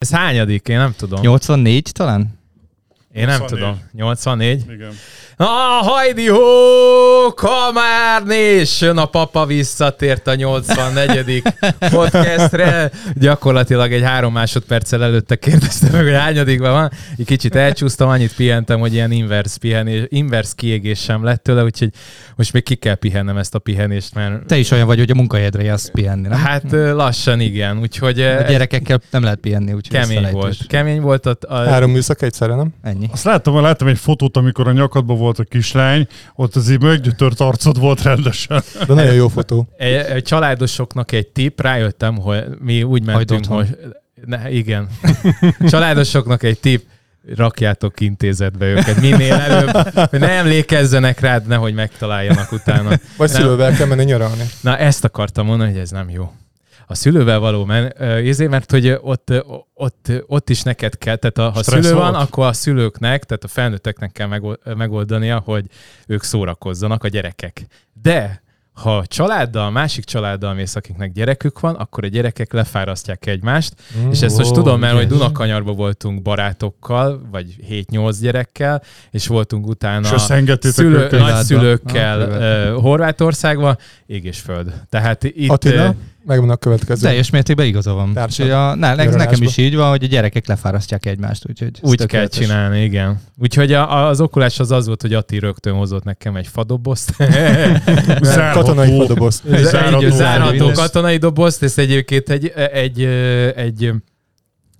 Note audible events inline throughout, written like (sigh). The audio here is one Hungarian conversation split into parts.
Ez hányadik? Én nem tudom. 84 talán? Én nem 84. tudom. 84? Igen. Na, hajdi hó, kamárni, és jön a papa visszatért a 84. (laughs) podcastre. Gyakorlatilag egy három másodperccel előtte kérdezte meg, hogy hányadikban van. Egy kicsit elcsúsztam, annyit pihentem, hogy ilyen inverse, pihenés, inverse kiégés sem lett tőle, úgyhogy most még ki kell pihennem ezt a pihenést, mert Te is olyan vagy, hogy a munkahelyedre jársz pihenni, nem? hát lassan igen, úgyhogy a gyerekekkel nem lehet pihenni, úgyhogy kemény volt. Kemény volt a, a Három műszak egyszerre, nem? Ennyi. Azt láttam, láttam egy fotót, amikor a nyakadban volt a kislány, ott az így meggyötört arcod volt rendesen. De nagyon jó fotó. Egy, egy családosoknak egy tip, rájöttem, hogy mi úgy mentünk, hogy... Ne, igen. (laughs) Családosoknak egy tip, rakjátok intézetbe őket minél előbb, hogy ne emlékezzenek rád, nehogy megtaláljanak utána. Vagy szülővel kell menni nyaralni. Na ezt akartam mondani, hogy ez nem jó. A szülővel való men, izé, mert hogy ott, ott, ott is neked kell, tehát a, ha Stressz szülő van, volt? akkor a szülőknek, tehát a felnőtteknek kell megol- megoldania, hogy ők szórakozzanak, a gyerekek. De ha családdal, másik családdal mész, akiknek gyerekük van, akkor a gyerekek lefárasztják egymást, Mm. és ezt most Ó, tudom, mert hogy ügyes. Dunakanyarba voltunk barátokkal, vagy 7-8 gyerekkel, és voltunk utána szülő, nagyszülőkkel Ah, uh, Horvátországba, ég és föld. Tehát itt... Attila, megvan a következő. Teljes mértékben igaza van. Úgyhogy a, ne, nekem is így van, hogy a gyerekek lefárasztják egymást, úgyhogy Úgy kell csinálni, igen. Úgyhogy a, az okulás az az volt, hogy Atti rögtön hozott nekem egy fadobozt. (laughs) Katonai fadoboz. egy Zárható. zárható Minden. katonai dobozt, és egyébként egy, egy, egy, egy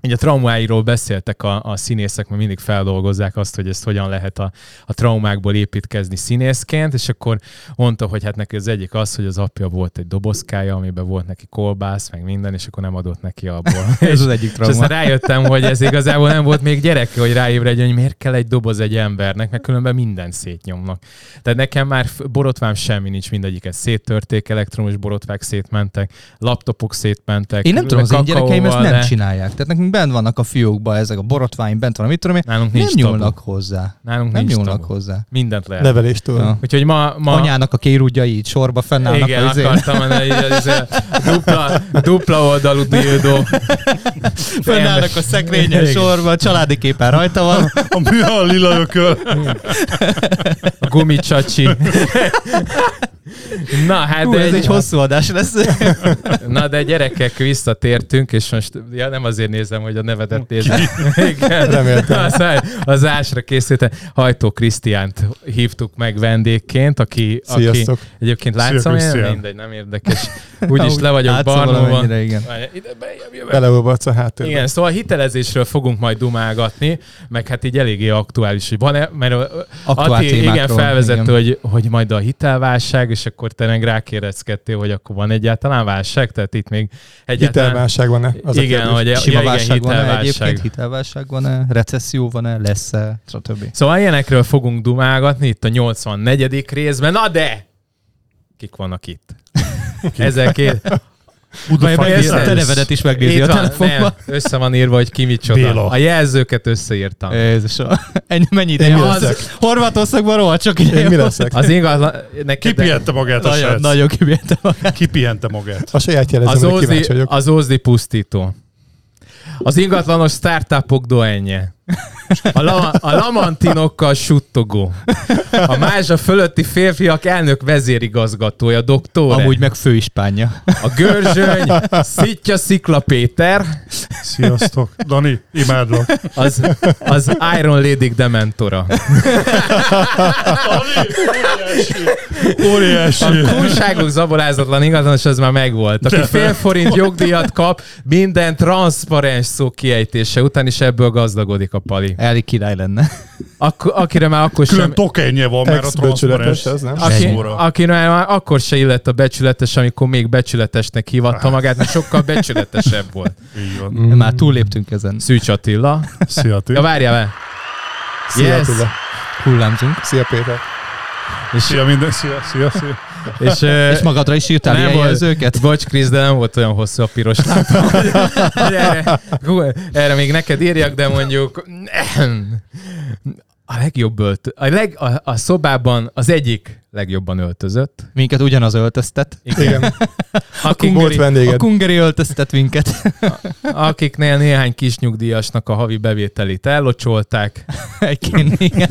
a traumáiról beszéltek a, a színészek, mert mindig feldolgozzák azt, hogy ezt hogyan lehet a, a traumákból építkezni színészként, és akkor mondta, hogy hát neki az egyik az, hogy az apja volt egy dobozkája, amiben volt neki kolbász, meg minden, és akkor nem adott neki abból. (laughs) Ez az egyik És trauma. aztán rájöttem, hogy ez igazából nem volt még gyereke, hogy ráébredjen, hogy miért kell egy doboz egy embernek, mert különben minden szétnyomnak. Tehát nekem már borotvám semmi nincs, mindegyiket széttörték, elektromos borotvák szétmentek, laptopok szétmentek. Én nem tudom, az én gyerekeim ezt nem de csinálják. Tehát nekünk bent vannak a fiókban ezek a borotváim, bent van, mit tudom én. Nálunk Nem nincs nyúlnak tabu. hozzá. Nálunk Nem nincs nyúlnak tabu. hozzá. Mindent lehet. Neveléstől. Ja. Úgyhogy ma, ma Anyának a kérudjai így sorba fennállnak. igen, a izén. akartam mondani, a dupla, dupla oldalú dildó. Fennállnak a szekrényen sorba, a családi képen rajta van. A mi a lila ököl? A gumicsacsi. Na, hát Hú, de ez egy hosszú adás lesz. (laughs) Na de gyerekek, visszatértünk, és most ja, nem azért nézem, hogy a nevedet nézem. (laughs) Igen. Reméltem. Az, az ásra készültem. Hajtó Krisztiánt hívtuk meg vendégként, aki, aki Sziasztok. egyébként Szia, látszom, én Krisztián. mindegy, nem érdekes. Úgyis Úgy le vagyok barnóban. Beleolvadsz a háttérbe. Igen, szóval hitelezésről fogunk majd dumálgatni, meg hát így eléggé aktuális, hogy van-e, mert Aktuál Atti igen felvezette, igen. Hogy, hogy majd a hitelválság, és akkor te meg rákérdezkedtél, hogy akkor van egyáltalán válság, tehát itt még egyáltalán... Hitelválság van-e? Az igen, hogy ja, igen, válság van-e hitelválság. egyébként? Hitelválság van-e? Recesszió van-e? Lesz-e? Stb. Szóval ilyenekről fogunk dumálgatni itt a 84. részben. Na de! Kik vannak itt? Ezek Majd Megnézi, a nevedet is megnézi Itt a telefonban. össze van írva, hogy ki micsoda. Béla. A jelzőket összeírtam. Jézusom. Ennyi, mennyi Én ideje van? leszek? Horvátországban rohadt sok ideje Én mi leszek? Az ingatlan... Neked, Kipihente magát a Nagyon, srác. nagyon kibírta magát. Kipihente magát. A saját az, jelezőmre kíváncsi vagyok. az ózdi pusztító. Az ingatlanos startupok doenje. A, la, a lamantinokkal suttogó. A mázsa fölötti férfiak elnök vezérigazgatója, doktor. Amúgy meg főispánja. A görzsöny, Szitja Szikla Péter, Sziasztok. Dani, imádlak. az, az Iron Lady dementora. Óriási. A kurságok zabolázatlan ingatlanos, az már megvolt. Aki fél forint jogdíjat kap, minden transzparens szó kiejtése után, is ebből gazdagodik a pali. Elég király lenne. Ak- akire már akkor Külön sem... tokenje van már a transzparens. az nem? Aki, akire már akkor se illett a becsületes, amikor még becsületesnek hívatta magát, mert sokkal becsületesebb volt. Így van. Mm. Már túlléptünk ezen. Szűcs Attila. Szia, Ti. Ja, várjál be. Szia, Yes. Attila. Hullámzunk. Szia, Péter. És, Szia minden, szia, szia, szia. És, És magadra is írtál Nem ilyen jelzőket? Bocs, Krisz, de nem volt olyan hosszú a piros lámpám. (laughs) erre, erre még neked írjak, de mondjuk (clears throat) a legjobb ölt, a, leg, a, a szobában az egyik legjobban öltözött. Minket ugyanaz öltöztet. Igen. (laughs) A volt kungeri, A kungeri öltöztet minket. akiknél néhány kis nyugdíjasnak a havi bevételét ellocsolták. Egyként igen.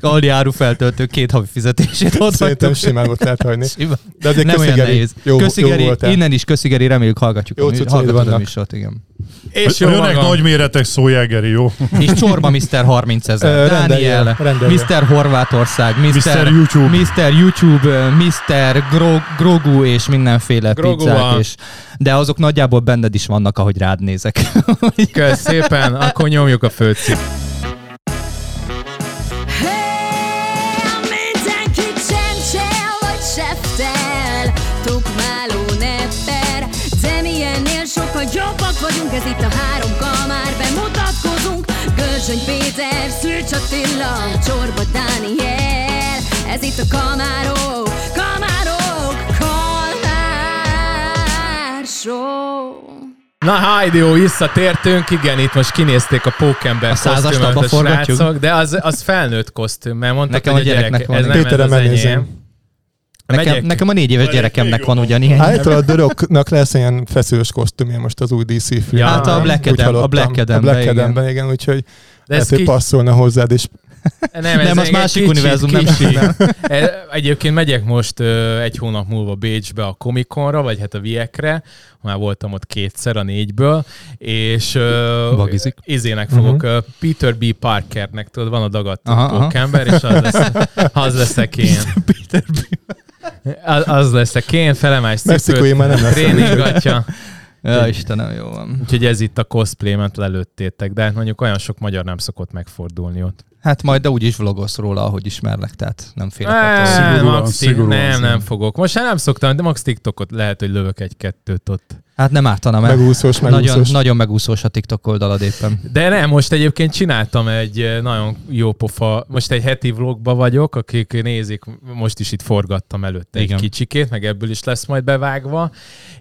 Aldi árufeltöltő két havi fizetését ott Szerintem simán ott lehet hagyni. Simán. De azért Nem olyan köszigeri. nehéz. Jó, Köszigeri, jó innen is Köszigeri, reméljük hallgatjuk. Jó a mű- hallgatod a műsort, igen. És jó Jönnek magam. nagy méretek szójágeri, jó? És csorba Mr. 30 Ö, ezer. Dániel, rendelje. Mr. Horvátország, Mr. Mr. YouTube. Mr. YouTube, Mr. Gro- Grogu és mindenféle Grogu pizzák. van. És, de azok nagyjából benned is vannak, ahogy rád nézek. (laughs) Kösz szépen, akkor nyomjuk a főcím. Vagyunk Ez itt a három kamár Bemutatkozunk Görzsöny Péter, Szűcs Attila Csorba Dániel Ez itt a kamárok Kamárok Kalmár Show Na, Heidi, jó, visszatértünk. Igen, itt most kinézték a pókember A kosztümöt a srácok, de az, az felnőtt kosztüm, mert mondták, Nekem hogy a gyereknek van ez egy. nem ez az enyém. Nekem, Megyek? nekem a négy éves gyerekemnek van ugyanilyen. Állítólag a Döröknak lesz ilyen feszülős kosztümje most az új DC film. Ja, Hát a Black Adam, a. Black A Adamben, Black igen. Adamben, igen, úgyhogy De lehet, ez hogy ki... passzolna hozzád, és Nem, ez Nem, az másik kicsit univerzum, nem kicsi. (laughs) nem. E- Egyébként megyek most egy hónap múlva Bécsbe a Comic-Conra, vagy hát a Viekre, már voltam ott kétszer a négyből, és ö, Vagizik. izének fogok, uh Peter B. Parkernek, tudod, van a dagadt pókember, és az, lesz, az leszek én. (laughs) Peter Az, az leszek én, felemás cipőt, már nem tréningatja. Ja, Istenem, jó van. Úgyhogy ez itt a cosplay-ment lelőttétek, de hát mondjuk olyan sok magyar nem szokott megfordulni ott. Hát majd, de úgyis vlogolsz róla, ahogy ismerlek, tehát nem félek. Nem, Szigorúan, max, szigorúan nem, nem fogok. Most már nem szoktam, de max TikTokot lehet, hogy lövök egy-kettőt ott. Hát nem ártana, mert megúszós, nagyon, megúszós. nagyon megúszós a TikTok oldalad éppen. De nem, most egyébként csináltam egy eh, nagyon jó pofa, most egy heti vlogba vagyok, akik nézik, most is itt forgattam előtte Igen. egy kicsikét, meg ebből is lesz majd bevágva,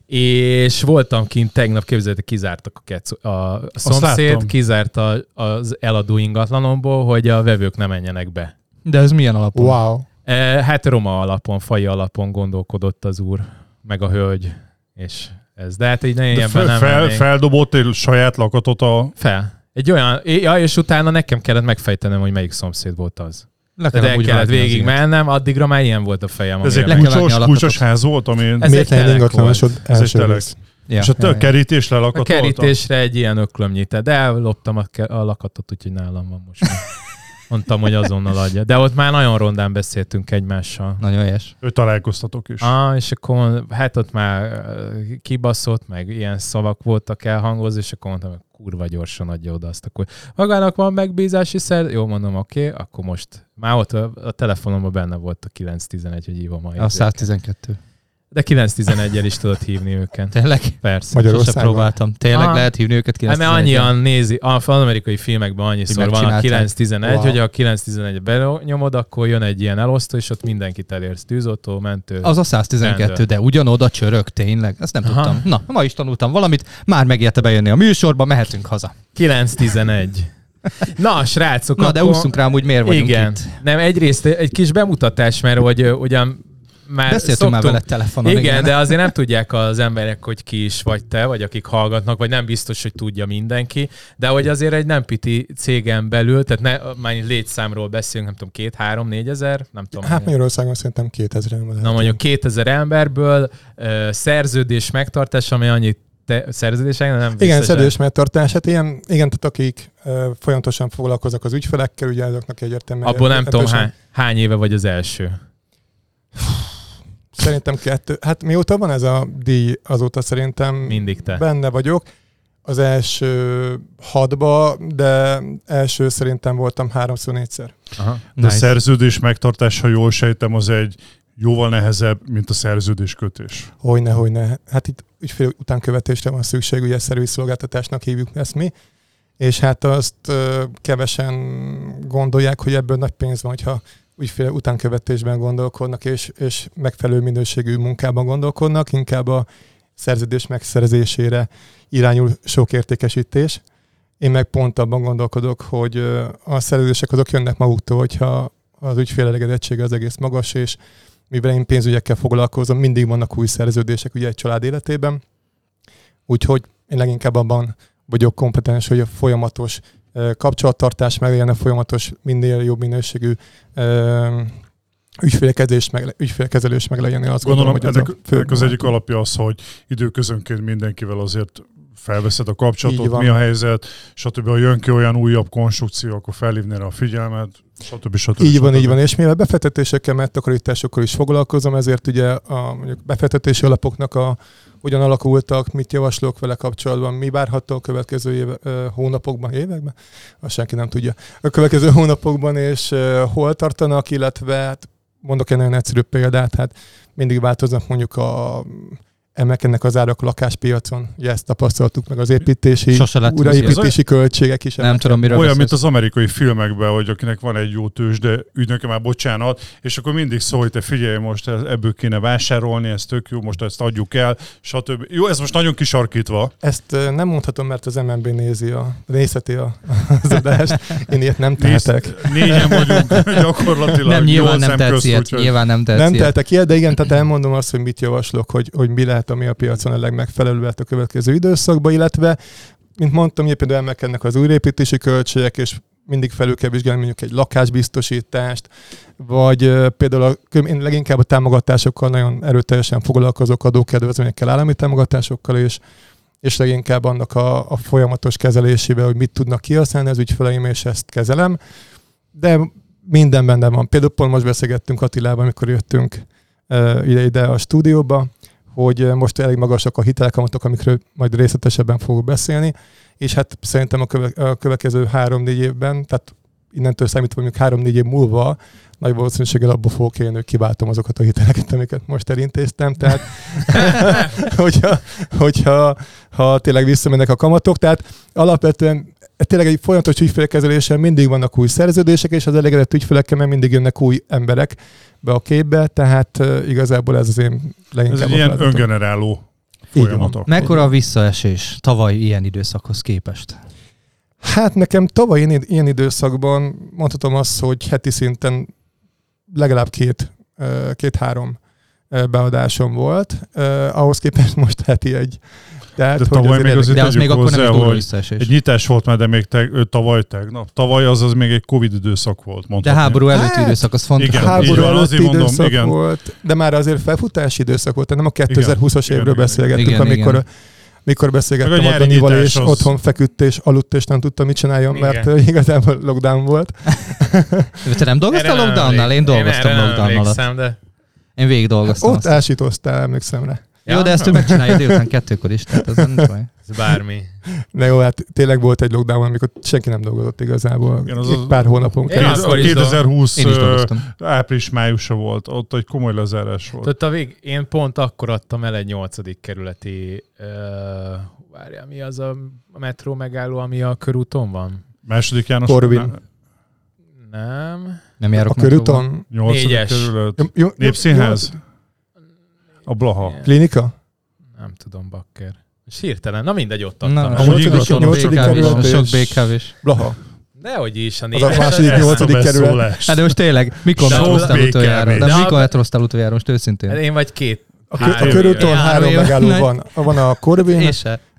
és voltam kint tegnap, képzeljétek, kizártak a, kec, a, a szomszéd, kizárt a, az eladó ingatlanomból, hogy a vevők ne menjenek be. De ez milyen alapon? Wow. E, hát roma alapon, fai alapon gondolkodott az úr, meg a hölgy, és ez. De hát így ne De fel, nem fel, mennék. feldobott egy saját lakatot a... Fel. Egy olyan, ja, és utána nekem kellett megfejtenem, hogy melyik szomszéd volt az. Le Tehát el úgy kellett végig mennem, addigra már ilyen volt a fejem. Ez egy kulcsos, a kulcsos ház volt, ami... Ez egy telek volt. Ez egy telek. Ja. És a ja, kerítés A lelakatolta? kerítésre egy ilyen öklömnyit, de elloptam a, ke- a lakatot, úgyhogy nálam van most már. (laughs) Mondtam, hogy azonnal adja. De ott már nagyon rondán beszéltünk egymással. Nagyon helyes. Ő találkoztatok is. Ah, és akkor hát ott már kibaszott, meg ilyen szavak voltak elhangozva, és akkor mondtam, hogy kurva gyorsan adja oda azt, akkor magának van megbízási szer, jó mondom, oké, okay, akkor most már ott a, a telefonomban benne volt a 911, hogy hívom a A izéket. 112. De 911-el is tudod hívni őket. Tényleg? Persze. Magyar- Sose Magyarországon? próbáltam. Tényleg Ah. lehet hívni őket Hát 911 mert annyian nézi, a- az amerikai filmekben annyiszor van a megcsinálták. 911, Wow. hogy a 911 benyomod, akkor jön egy ilyen elosztó, és ott mindenkit elérsz. Tűzoltó, mentő. Az a 112, Rendőr. de ugyanoda csörög, tényleg? Ezt nem Aha. tudtam. Na, ma is tanultam valamit, már megérte bejönni a műsorba, mehetünk haza. 911. Na, srácok, Na, de akkor... úszunk rám, hogy miért vagyunk Igen. itt. Nem, egyrészt egy kis bemutatás, mert hogy ugyan már Beszéltünk már szoktunk- vele telefonon. igen, de azért nem tudják az emberek, hogy ki is vagy te, vagy akik hallgatnak, vagy nem biztos, hogy tudja mindenki, de hogy azért egy nem piti cégen belül, tehát ne, már létszámról beszélünk, nem tudom, két, három, négy ezer, nem tudom. Hát Magyarországon szerintem 2000 van. Na mondjuk 2000 emberből ö, szerződés megtartás, ami annyit te, szerződésen nem Igen, szedős megtartás. Hát ilyen, igen, tehát akik ö, folyamatosan foglalkoznak az ügyfelekkel, ugye azoknak egyértelműen... Abból nem tudom hány, hány éve vagy az első. Szerintem kettő. Hát mióta van ez a díj, azóta szerintem Mindig te. benne vagyok. Az első hatba, de első szerintem voltam háromszor, négyszer. Aha. De a szerződés megtartása, jól sejtem, az egy jóval nehezebb, mint a szerződés kötés. Hogyne, hogyne. Hát itt ügyfél utánkövetésre van szükség, ugye szervizszolgáltatásnak hívjuk ezt mi, és hát azt ö, kevesen gondolják, hogy ebből nagy pénz van, hogyha ügyfél utánkövetésben gondolkodnak, és, és megfelelő minőségű munkában gondolkodnak, inkább a szerződés megszerzésére irányul sok értékesítés. Én meg pont abban gondolkodok, hogy a szerződések azok jönnek maguktól, hogyha az ügyfél elégedettsége az egész magas, és mivel én pénzügyekkel foglalkozom, mindig vannak új szerződések ugye egy család életében, úgyhogy én leginkább abban vagyok kompetens, hogy a folyamatos kapcsolattartás a folyamatos minél jobb minőségű ö, ügyfélkezelés meg, ügyfélkezelés meg legyen. Azt Gondolom, gondolom, hogy ennek, ez a ennek az egyik alapja az, hogy időközönként mindenkivel azért felveszed a kapcsolatot, mi a helyzet, stb. Ha jön ki olyan újabb konstrukció, akkor felhívni rá a figyelmet, stb. stb. Így van, stb. így van, és mivel befektetésekkel, megtakarításokkal is foglalkozom, ezért ugye a mondjuk befektetési alapoknak a, hogyan alakultak, mit javaslok vele kapcsolatban, mi várható a következő éve, hónapokban, években, azt senki nem tudja, a következő (laughs) hónapokban, és hol tartanak, illetve hát mondok egy nagyon egyszerű példát, hát mindig változnak mondjuk a emelkednek az árak a lakáspiacon, ugye ezt tapasztaltuk meg az építési, újraépítési költségek is. Nem tudom, miről Olyan, mint az amerikai filmekben, hogy akinek van egy jó tős, de ügynöke már bocsánat, és akkor mindig szól, hogy te figyelj, most ebből kéne vásárolni, ez tök jó, most ezt adjuk el, stb. Jó, ez most nagyon kisarkítva. Ezt nem mondhatom, mert az MNB nézi a, nézheti a, az adást. Én ilyet nem tehetek. négyen (laughs) vagyunk gyakorlatilag. Nem, nyilván nem tetsz ilyet. Nyilván nem tetsz Nem tehetek ilyet, de igen, tehát elmondom azt, hogy mit javaslok, hogy, hogy mi lehet, ami a piacon a legmegfelelőbb lehet a következő időszakban, illetve, mint mondtam, például emelkednek az újraépítési költségek, és mindig felül kell vizsgálni mondjuk egy lakásbiztosítást, vagy például a, én leginkább a támogatásokkal nagyon erőteljesen foglalkozok, adókedvezményekkel, állami támogatásokkal, és és leginkább annak a, a folyamatos kezelésével, hogy mit tudnak kihasználni az ügyfeleim, és ezt kezelem. De minden benne van. Például pont most beszélgettünk Attilával, amikor jöttünk uh, ide, ide a stúdióba, hogy uh, most elég magasak a hitelkamatok, amikről majd részletesebben fogok beszélni, és hát szerintem a, köve, a következő három-négy évben, tehát innentől számítva mondjuk három-négy év múlva nagy valószínűséggel abból fogok élni, hogy kiváltom azokat a hiteleket, amiket most elintéztem. Tehát, (laughs) (laughs) hogyha, hogyha ha tényleg visszamennek a kamatok. Tehát alapvetően tényleg egy folyamatos ügyfélkezeléssel mindig vannak új szerződések, és az elégedett ügyfelekkel mert mindig jönnek új emberek be a képbe, tehát igazából ez az én leginkább Ez egy ilyen öngeneráló folyamatok. Mekkora a visszaesés tavaly ilyen időszakhoz képest? Hát nekem tavaly ilyen, ilyen időszakban mondhatom azt, hogy heti szinten legalább két, két-három beadásom volt, ahhoz képest most heti egy. Tehát, De hogy tavaly még azért De az még akkor nem hozzá, is durva hogy visszaesés. Egy nyitás volt már, de még te, tavaly tegnap. Tavaly az az még egy Covid időszak volt, De mondhatni. háború előtti Hát, időszak, az fontos. igen, háború van, előtti mondom, időszak igen. volt, de már azért felfutási időszak volt, nem a 2020-as Igen, évről igen, beszélgettünk, igen, amikor, igen. mikor beszélgettem a a Danival, és az- otthon feküdt és aludt, és nem tudta, mit csináljon, Igen. mert igazából lockdown volt. (laughs) Te nem dolgoztál nem lockdownnal? Én dolgoztam erre nem lockdown alatt. emlékszem, De... Én végig dolgoztam. Ott aztán. ásítoztál, emlékszem rá. Jó, de ezt ő megcsinálja délután kettőkor is, tehát az nem baj. Ez bármi. De jó, hát tényleg volt egy lockdown, amikor senki nem dolgozott igazából. Igen, az az- pár hónapon keresztül. akkor a is 2020 Én is ö, dolgoztam. április-májusa volt, ott egy komoly lezárás volt. Tudod, a vég, én pont akkor adtam el egy nyolcadik kerületi, uh, várjál, mi az a metró megálló, ami a körúton van? Második János. Corvin. Nem. Nem járok A körúton. Nyolcadik Négyes. kerület. Népszínház? A Blaha. Klinika? Nem tudom, bakker. És hirtelen, na mindegy, ott adtam el. amúgy igaz, a nyolcadik BKV-s, kerület Sok BKV-s. Blaha. Dehogy is, a Az a második nyolcadik kerület. Hát de most tényleg, mikor BKV. utoljára? De mikor metróztál utoljára, most őszintén? Én vagy két. A, kö- a Három körúton három megálló van. Van a Corvin,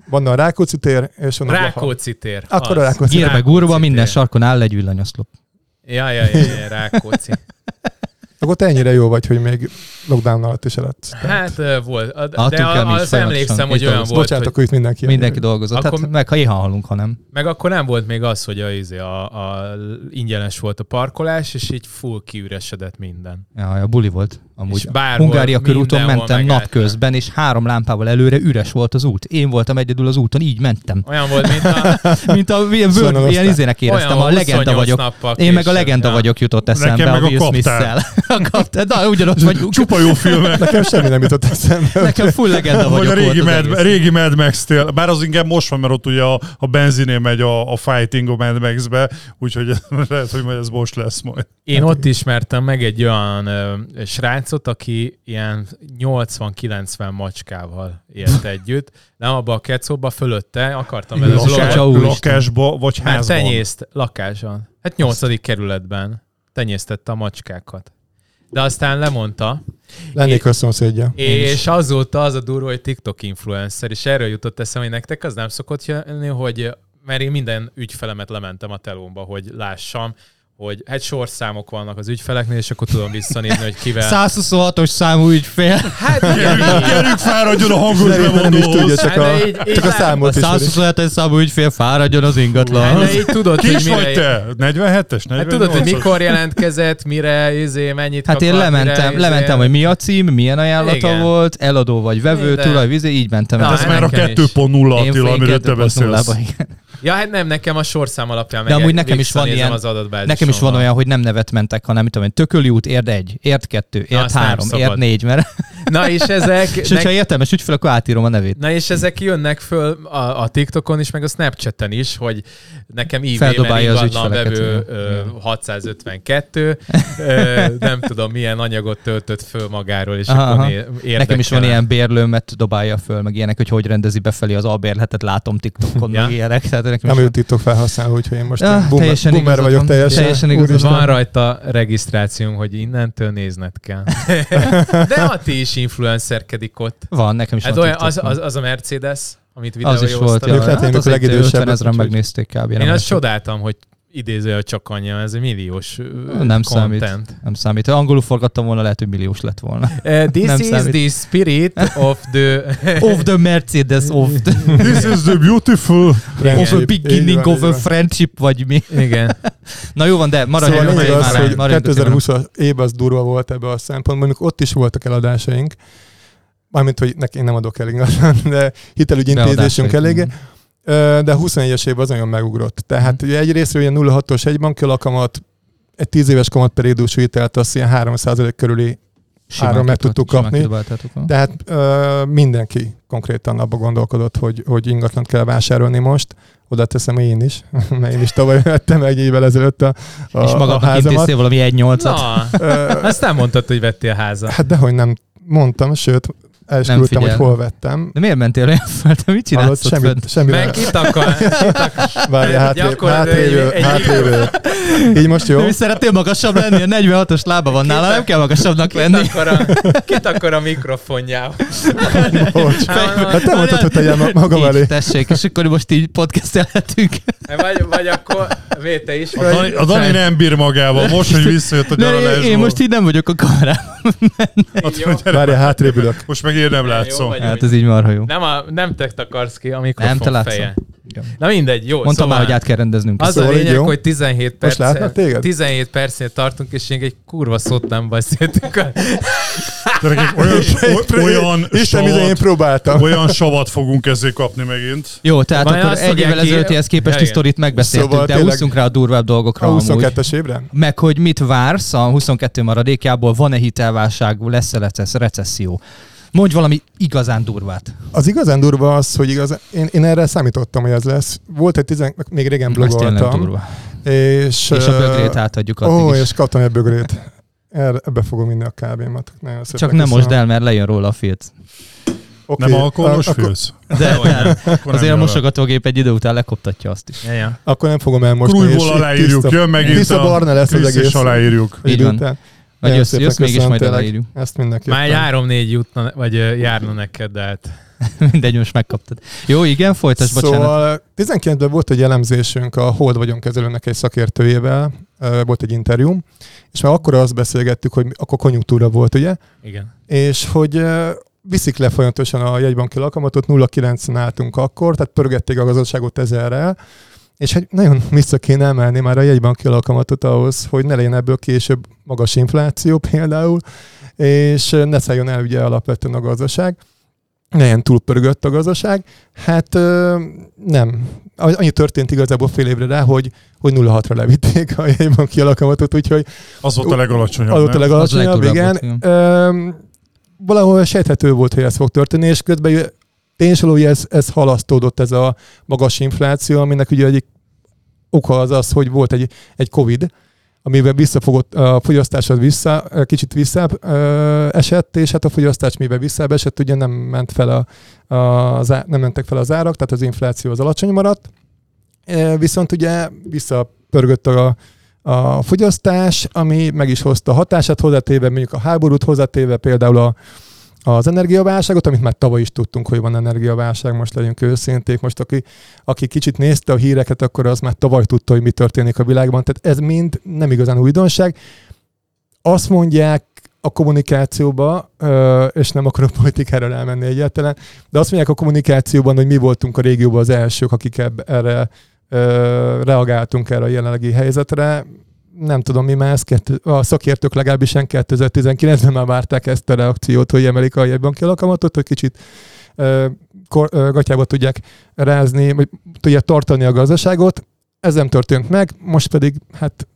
van a Rákóczi tér, és van a Blaha. Rákóczi tér. Akkor a. Rákóczi Gírbe Rákóczi gurva, minden tér. sarkon áll egy villanyoszlop. Ja, ja, ja, ja, Rákóczi. Akkor te ennyire jó vagy, hogy még lockdown alatt is eladsz. Hát volt, a- de Adtuk el mi is azt emlékszem, hogy olyan volt, Bocsánat, hogy akkor itt mindenki. Mindenki dolgozott. Akkor- Hát meg ha éha halunk, ha nem. Meg akkor nem volt még az, hogy a, izé, a, a, ingyenes volt a parkolás, és így full kiüresedett minden. Ja, a buli volt. Amúgy És bárhol, Hungária körúton mentem megálltam. napközben, és három lámpával előre üres volt az út. Én voltam egyedül az úton, így mentem. Olyan volt, mint a... (laughs) Mint a ilyen, Szóval vörd, ilyen izének éreztem, olyan a legenda 28 vagyok. nappal Én meg a legenda vagyok jutott eszembe a a Will. Smith-szel. (laughs) A. Na, ugyanott vagyunk. Csupa jó filmek. Nekem semmi nem jutott eszembe. Nekem full legenda Vagy a régi Mad, egész. régi Mad Max-tél. Bár az inkább most van, mert ott ugye a, a benziné megy a, a fighting a Mad Max-be, úgyhogy (laughs) lehet, hogy majd ez most lesz majd. Én ott ismertem meg egy olyan ö, srácot, aki ilyen 80-90 macskával élt együtt. Nem abba a kecóba, fölötte akartam vele Lakás- lakásba vagy házban. tenyészt, lakáson. Hát nyolcadik kerületben tenyésztette a macskákat. De aztán lemondta, Lennék a szomszédja. és azóta az a durva, hogy TikTok influencer, és erről jutott eszem, hogy nektek az nem szokott jönni, hogy mert én minden ügyfelemet lementem a telómba, hogy lássam, hogy hát sorszámok vannak az ügyfeleknél, és akkor tudom visszanézni, hogy kivel. 126-os számú ügyfél. Hát (laughs) Gyerünk, fáradjon a hangos Szerintem nem is tudja, bemondóhoz. csak Hát, a, de így- így csak a lát- A számot ismeri. 127-es számú ügyfél fáradjon az Hát, ingatlan. de így tudod, Ki hogy mire... te? 47-es? 48 Hát tudod, hogy mikor jelentkezett, mire, izé, mennyit Hát én lementem, mire, lementem, hogy mi a cím, milyen ajánlata Igen. volt, eladó vagy vevő, tulaj, így mentem. Na, el. Ez már a nekem is. 2.0 Én Attila, amiről te 2.0-ba, beszélsz. Ja, hát nem, nekem a sorszám alapján De meg amúgy nekem is van ilyen- az. Nekem is van olyan, hogy nem nevet mentek, hanem mit tudom én, tököli út, érd egy, érd kettő, érd nem három, érd négy, mert Na és ezek... és hogyha értelmes ügyfél, akkor átírom a nevét. Na és ezek jönnek föl a, a TikTokon is, meg a Snapchaten is, hogy nekem eBay-ben Feldobálja az ingatlan ügyfeleket, vevő igen. ö, 652, ö, nem tudom milyen anyagot töltött föl magáról, és Aha, akkor aha. né- érdekel. Nekem is van ilyen bérlőmet dobálja föl, meg ilyenek, hogy hogy rendezi befelé az albérletet, látom TikTokon, Ja. meg ilyenek. Tehát nekem Nem is ő TikTok felhasználó, úgyhogy én most Ah, boomer, teljesen boomer vagyok van. teljesen. Teljesen. Van rajta regisztrációnk, hogy innentől nézned kell. (laughs) De a ti is influencerkedik ott. van, nekem is Hát van olyan, az, az, az a Mercedes, amit Az is volt, ja. Hát hogy az amikor egy legidősebbek, 50 ezeren úgyhogy- megnézték kb. Én nem azt esett. csodáltam, hogy idéző csak anyja, ez egy milliós Nem számít. content. Nem számít. Ha angolul forgattam volna, lehet, hogy milliós lett volna. Uh, this Nem is számít. the spirit of the... (laughs) of the Mercedes, of the, This is the beautiful. of a beginning van, of a friendship, vagy mi. Igen. (laughs) Na jó van, de maradjunk Szóval a a az, témánál, hogy maradjunk a témánál. 2020 év az durva volt ebbe a szempontból, amikor ott is voltak eladásaink, mármint, hogy neki én nem adok el ingatlan, de hitelügyintézésünk eléggé. Ö, De a 21-es év az nagyon megugrott. Tehát ugye egyrészt ilyen 0,6-os egy banki lakamat, egy 10 éves kamatperiódusú hitelt azt ilyen 3% körüli áron meg tudtuk kapni. Tehát ö, mindenki konkrétan abba gondolkodott, hogy, hogy ingatlant kell vásárolni most. Oda teszem én is, (laughs) mert én is tavaly vettem egy évvel ezelőtt a, a, És a magadnak házamat. intéztél valami 1.8-at. Na, Ö, azt nem mondtad, hogy vettél házat. Hát dehogy nem mondtam, sőt, el is Nem küldtem, hogy hol vettem. De miért mentél olyan fel? Te mit csinálsz ott semmit, semmi Meg itt akar. (laughs) Várj, egy- hátrébb. Így most jó? Is szeretnél magasabb lenni? A 46-os lába van nála, nem kell magasabbnak lenni. Kit akar a, mikrofonjába. (laughs) Bocs. Hát te mondtad, hogy tegyem ma- magam elé. tessék, és akkor most így podcastelhetünk. Vagy, vagy akkor, Véte is A Dani, a Dani nem bír magával. Most, hogy visszajött a De én, nyaralásból. én most így nem vagyok a kamerában. Jó. Várjál, hátrébb ülök. Most meg én nem Jó látszom. vagy. Hát ez így marha jó. Nem, a, nem te takarsz ki a mikrofon Nem, te. Igen. Na mindegy, jó. Mondtam szóval már, hogy át kell rendeznünk. Az a Szóval így lényeg, jó? hogy 17 Most perc, látnak téged? 17 percnél tartunk, és még egy kurva szót nem beszéltünk. Gyerekek, olyan, (laughs) olyan, Isten ide én savat, próbáltam. olyan savat fogunk ezért kapni megint. Jó, tehát Majd akkor egy évvel ezelőttihez képest sztorit megbeszéltünk, Szóval de tényleg- úszunk rá a durvább dolgokra A amúgy. 22-es évre? Meg hogy mit vársz a 22 maradékjából, van-e hitelválság, lesz-e recess- recesszió? Mondj valami igazán durvát. Az igazán durva az, hogy igaz, én, én erre számítottam, hogy ez lesz. Volt egy tizen, még régen blogoltam. durva. És, És a bögrét átadjuk addig Ó, is. és kaptam egy bögrét. Erre, ebbe fogom inni a kávémat. Nagyon Csak nem most el, mert lejön róla a filc. Oké, Nem alkoholos ak- akkor, főz? De nem. Akkor Azért a mosogatógép egy idő után lekoptatja azt is. Ja, ja. akkor nem fogom elmosni. Krújból aláírjuk, tiszta- jön megint tiszta a barna lesz az egész. és aláírjuk. Így van. után. Vagy jössz, jössz mégis majd aláírjuk. Ezt mindenképpen. Már egy három-négy jutna, vagy járna neked, de hát... (laughs) Mindegy, most megkaptad. Jó, igen, folytasd, bocsánat. Szóval 19-ben volt egy elemzésünk a Hold vagyonkezelőnek egy szakértőjével, volt egy interjúm, és már akkor azt beszélgettük, hogy akkor konjunktúra volt, ugye? Igen. és hogy viszik le folyamatosan a jegybanki lakamatot, 0,9-en álltunk akkor, tehát pörgették a gazdaságot ezerrel, és hogy nagyon (laughs) vissza kéne emelni már a jegybanki lakamatot ahhoz, hogy ne legyen ebből később magas infláció például, és ö, ne szálljon el ugye alapvetően a gazdaság, ne legyen túlpörgött a gazdaság. Hát ö, nem. Annyi történt igazából fél évre rá, hogy, hogy 0,6-ra levitték a jegybanki alakamatot, úgyhogy Az volt a legalacsonyabb. az volt a legalacsonyabb, Az a igen. Öm, valahol sejthető volt, hogy ez fog történni, és közben tényleg hogy ez, ez halasztódott, ez a magas infláció, aminek ugye egyik oka az az, hogy volt egy, egy Covid, amivel visszafogott a fogyasztásod vissza, kicsit visszább esett, és hát a fogyasztás mivel visszább esett, ugye nem ment fel a, a, az nem mentek fel az árak, tehát az infláció az alacsony maradt. Viszont ugye visszapörgött a, a fogyasztás, ami meg is hozta a hatását, hozzátéve mondjuk a háborút, hozzátéve például a, az energiaválságot, amit már tavaly is tudtunk, hogy van energiaválság, most legyünk őszinték. Most aki, aki kicsit nézte a híreket, akkor az már tavaly tudta, hogy mi történik a világban. Tehát ez mind nem igazán újdonság. Azt mondják a kommunikációba, és nem akarok politikára elmenni egyáltalán, de azt mondják a kommunikációban, hogy mi voltunk a régióban az elsők, akik erre reagáltunk erre a jelenlegi helyzetre. Nem tudom, mi már ezt, a szakértők legalábbis 2019-ben már várták ezt a reakciót, hogy emelik a jegybanki alkalmatot, hogy kicsit kor, gatyába tudják rázni, vagy tudják tartani a gazdaságot. Ez nem történt meg, most pedig hát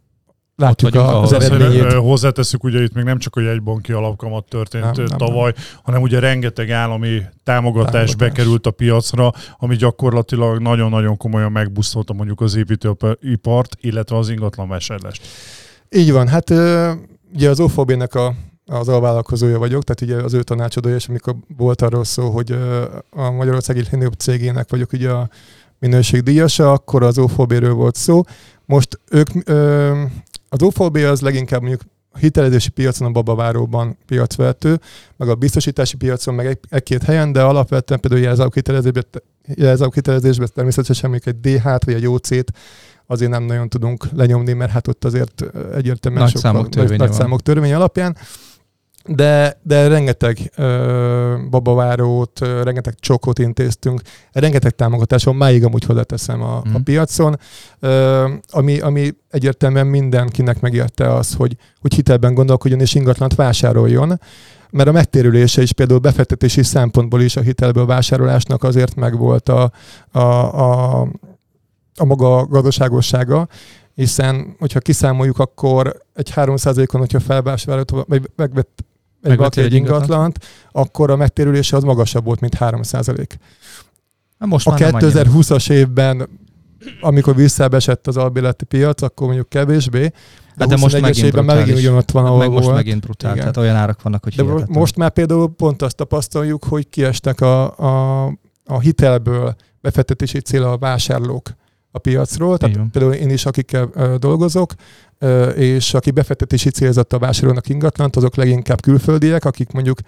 látjuk a, az az eredményét. Hozzáteszük, ugye itt még nem csak a jegybanki alapkamat történt Nem, nem, tavaly, nem. hanem ugye rengeteg állami támogatás, Támogatás. bekerült a piacra, ami gyakorlatilag nagyon-nagyon komolyan megbusztolta mondjuk az építőipart, illetve az ingatlan vásárlást. Így van, hát ugye az OFOB-nek a, az alvállalkozója vagyok, tehát ugye az ő tanácsadója, és amikor volt arról szó, hogy a Magyarországi legnagyobb cégének vagyok ugye a minőségdíjasa, akkor az OFOB-ről volt szó. Most ők, ö, az OFOB az leginkább mondjuk a hitelezési piacon a babaváróban piacvezető, meg a biztosítási piacon meg egy- egy-két helyen, de alapvetően például jelzálóghitelezésben, jelzálóghitelezésben természetesen mondjuk egy DH-t vagy egy OC-t azért nem nagyon tudunk lenyomni, mert hát ott azért egyértelműen Nagy számok törvénye nagy számok törvény alapján. De, de rengeteg ö, babavárót, ö, rengeteg csokot intéztünk, rengeteg támogatáson, máig amúgy hozzáteszem a, Mhm. a piacon, ö, ami, ami egyértelműen mindenkinek megérte az, hogy, hogy hitelben gondolkodjon és ingatlant vásároljon, mert a megtérülése is például befektetési szempontból is a hitelből vásárolásnak azért megvolt a, a, a, a maga gazdaságossága, hiszen, hogyha kiszámoljuk, akkor egy 3%-on, hogyha felvásárolt, vagy megvett egy valaki egy ingatlant? ingatlant, akkor a megtérülése az magasabb volt, mint 3%. Na most A már nem annyira. 2020-as évben, amikor visszaesett az albéleti piac, akkor mondjuk kevésbé, de, Hát de most 21-es megint évben megint brutális. ugyanott van, ahol meg most volt. megint brutál, Igen. tehát olyan árak vannak, hogy De hihetetlen. most már például pont azt tapasztaljuk, hogy kiestek a, a, a hitelből befektetési cél a vásárlók a piacról. Tehát van. például én is, akikkel ö, dolgozok, ö, és aki befektetési célzattal vásárolnak ingatlant, azok leginkább külföldiek, akik mondjuk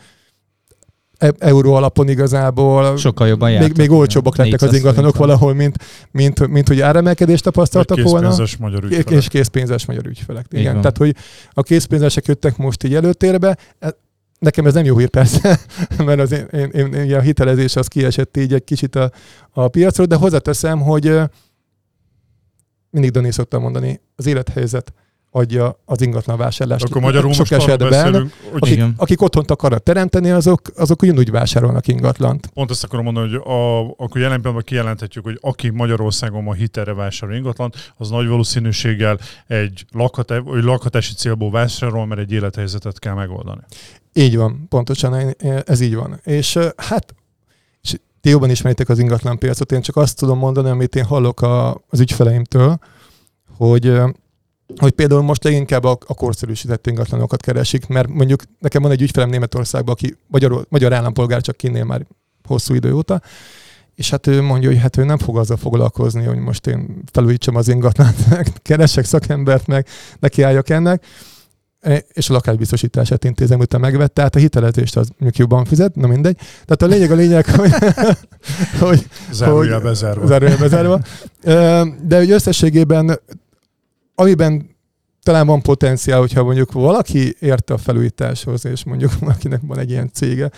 e- euró alapon igazából Sokkal jobban még, jártak. még olcsóbbak lettek az 400 ingatlanok valahol, mint, mint, mint hogy áremelkedést tapasztaltak volna. készpénzes magyar És ügyfelek. készpénzes magyar ügyfelek. Így Igen. van. Tehát, hogy a készpénzesek jöttek most így előtérbe. E- Nekem ez nem jó hír persze, (laughs) mert az én, én, én, én, a hitelezés az kiesett így egy kicsit a, a piacról, de hozzáteszem, hogy mindig Dani szoktam mondani, az élethelyzet adja az ingatlan vásárlást. Akkor magyarul Sok most esetben, beszélünk, hogy akik, Igen. akik otthont akarnak teremteni, azok, azok ugyanúgy vásárolnak ingatlant. Pont ezt akarom mondani, hogy a, akkor jelen pillanatban kijelenthetjük, hogy aki Magyarországon ma hitelre vásárol ingatlant, az nagy valószínűséggel egy lakhate, vagy lakhatási célból vásárol, mert egy élethelyzetet kell megoldani. Így van, pontosan ez így van. És hát ti jobban ismeritek az ingatlan piacot, én csak azt tudom mondani, amit én hallok a, az ügyfeleimtől, hogy hogy például most leginkább a, a korszerűsített ingatlanokat keresik, mert mondjuk nekem van egy ügyfelem Németországban, aki magyar, magyar állampolgár, csak kinnél már hosszú idő óta, és hát ő mondja, hogy hát ő nem fog azzal foglalkozni, hogy most én felújítsam az ingatlant, meg (laughs) keresek szakembert, meg nekiálljak ennek, és a lakásbiztosítását intézem, utána megvette, tehát a hitelezést az mondjuk jobban fizet, na mindegy. Tehát a lényeg a lényeg, hogy, (laughs) hogy Hogy- bezárva. zárójelbe bezárva. Ö, De hogy összességében, amiben talán van potenciál, hogyha mondjuk valaki érte a felújításhoz, és mondjuk (laughs) valakinek van egy ilyen cége,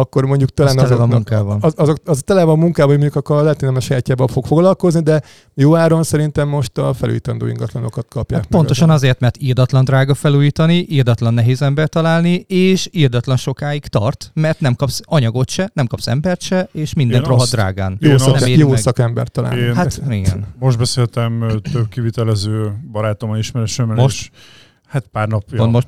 akkor mondjuk talán Az tele van munkával. az, azok, az tele van munkával, hogy mondjuk akkor lehet, hogy nem a sajátjában fog foglalkozni, de jó áron szerintem most a felújítandó ingatlanokat kapják. Hát pontosan az- azért, mert írdatlan drága felújítani, írdatlan nehéz ember találni, és írdatlan sokáig tart, mert nem kapsz anyagot se, nem kapsz embert se, és mindent Én rohadt azt- drágán. Jó, szak, nem jó meg. szakember talán. Én- Hát igen. Most beszéltem több kivitelező barátommal, ismerősömmel, Most? és hát pár napja. Van most...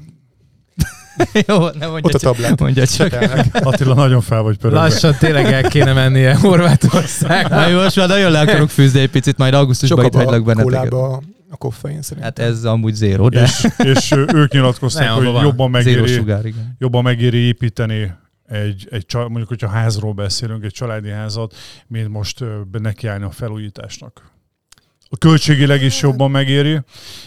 (laughs) Jó, nem mondja Ott a csak. tablát. Mondja csak. Attila nagyon fel vagy pörögve. Lassan tényleg el kéne mennie Horvátországba. Na jó, most már nagyon le akarok fűzni egy picit, majd augusztusban itt hagylak a benneteket. kólába a koffein szerintem. Hát ez amúgy zéró, de És, és ők nyilatkoztak, Nem, hogy van. jobban megéri, sugár, igen. jobban megéri építeni egy, egy mondjuk, hogyha házról beszélünk, egy családi házat, mint most nekiállni a felújításnak. A költségileg is jobban megéri,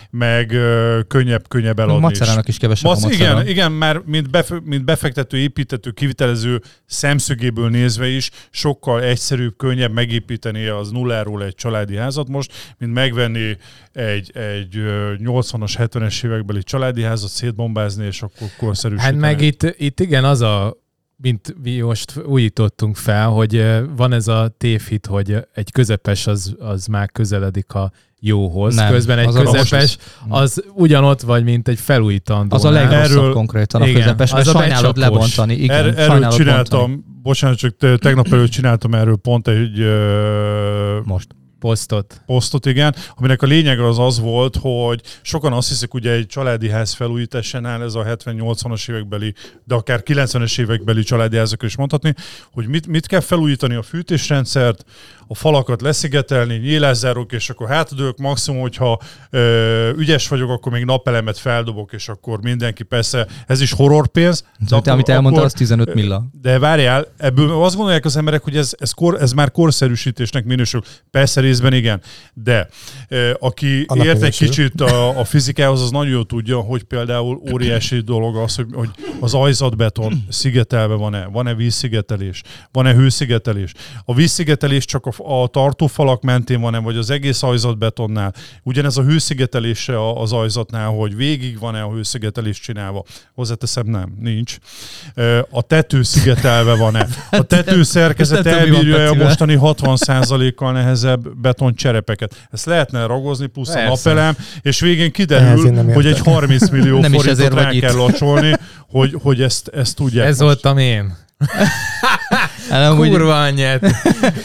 meg ö, könnyebb, könnyebb eladni is. Macerának is kevesebb Mac, a macera. igen, igen, már mint, bef, mint befektető, építető, kivitelező szemszögéből nézve is sokkal egyszerűbb, könnyebb megépíteni az nulláról egy családi házat most, mint megvenni egy, egy ö, 80-as, 70-es évekbeli családi házat, szétbombázni, és akkor korszerűsíteni. Hát meg itt, itt igen az a, mint mi most újítottunk fel, hogy van ez a tévhit, hogy egy közepes az, az már közeledik a jóhoz. Nem, Közben egy az közepes az ugyanott vagy, mint egy felújítandó. Az a legrosszabb Erről- konkrétan a igen, közepes, mert sajnálod lebontani. Igen, Er, erről sajnálod csináltam, bontani. bocsánat, csak te- tegnap előtt csináltam erről pont egy ö, Most. Posztot. posztot, igen, aminek a lényege az az volt, hogy sokan azt hiszik, ugye egy családi ház felújításánál ez a 70-80-as évekbeli, de akár 90-es évekbeli családi házakra is mondhatni, hogy mit, mit kell felújítani a fűtésrendszert, a falakat leszigetelni, nyílászárók, és akkor hátadők maximum, hogyha ö, ügyes vagyok, akkor még napelemet feldobok, és akkor mindenki persze, ez is horrorpénz. de Te, amit elmondtál, az 15 milla. de várjál, ebből azt gondolják az emberek, hogy ez, ez, kor, ez már korszerűsítésnek minősül. Persze részben igen, de e, aki Annak ért egy kicsit a, a fizikához, az nagyon jól tudja, hogy például óriási dolog az, hogy, hogy az ajzatbeton szigetelve van-e, van-e vízszigetelés, van-e hőszigetelés. A vízszigetelés csak a, a tartófalak mentén van-e, vagy az egész ajzatbetonnál. Ugyanez a hőszigetelése az ajzatnál, hogy végig van-e a hőszigetelés csinálva. Hozzáteszem, nem, nincs. A tető szigetelve van-e? (laughs) A tető szerkezet elbírja a mostani 60%-kal nehezebb betoncserepeket. Ezt lehetne ragozni, plusz a napelem, és végén kiderül, hogy egy értek. 30 millió forintot rá kell locsolni, hogy, hogy ezt, ezt tudják. Ez most. voltam én. (laughs) Nem, úgy, Kurva anyját.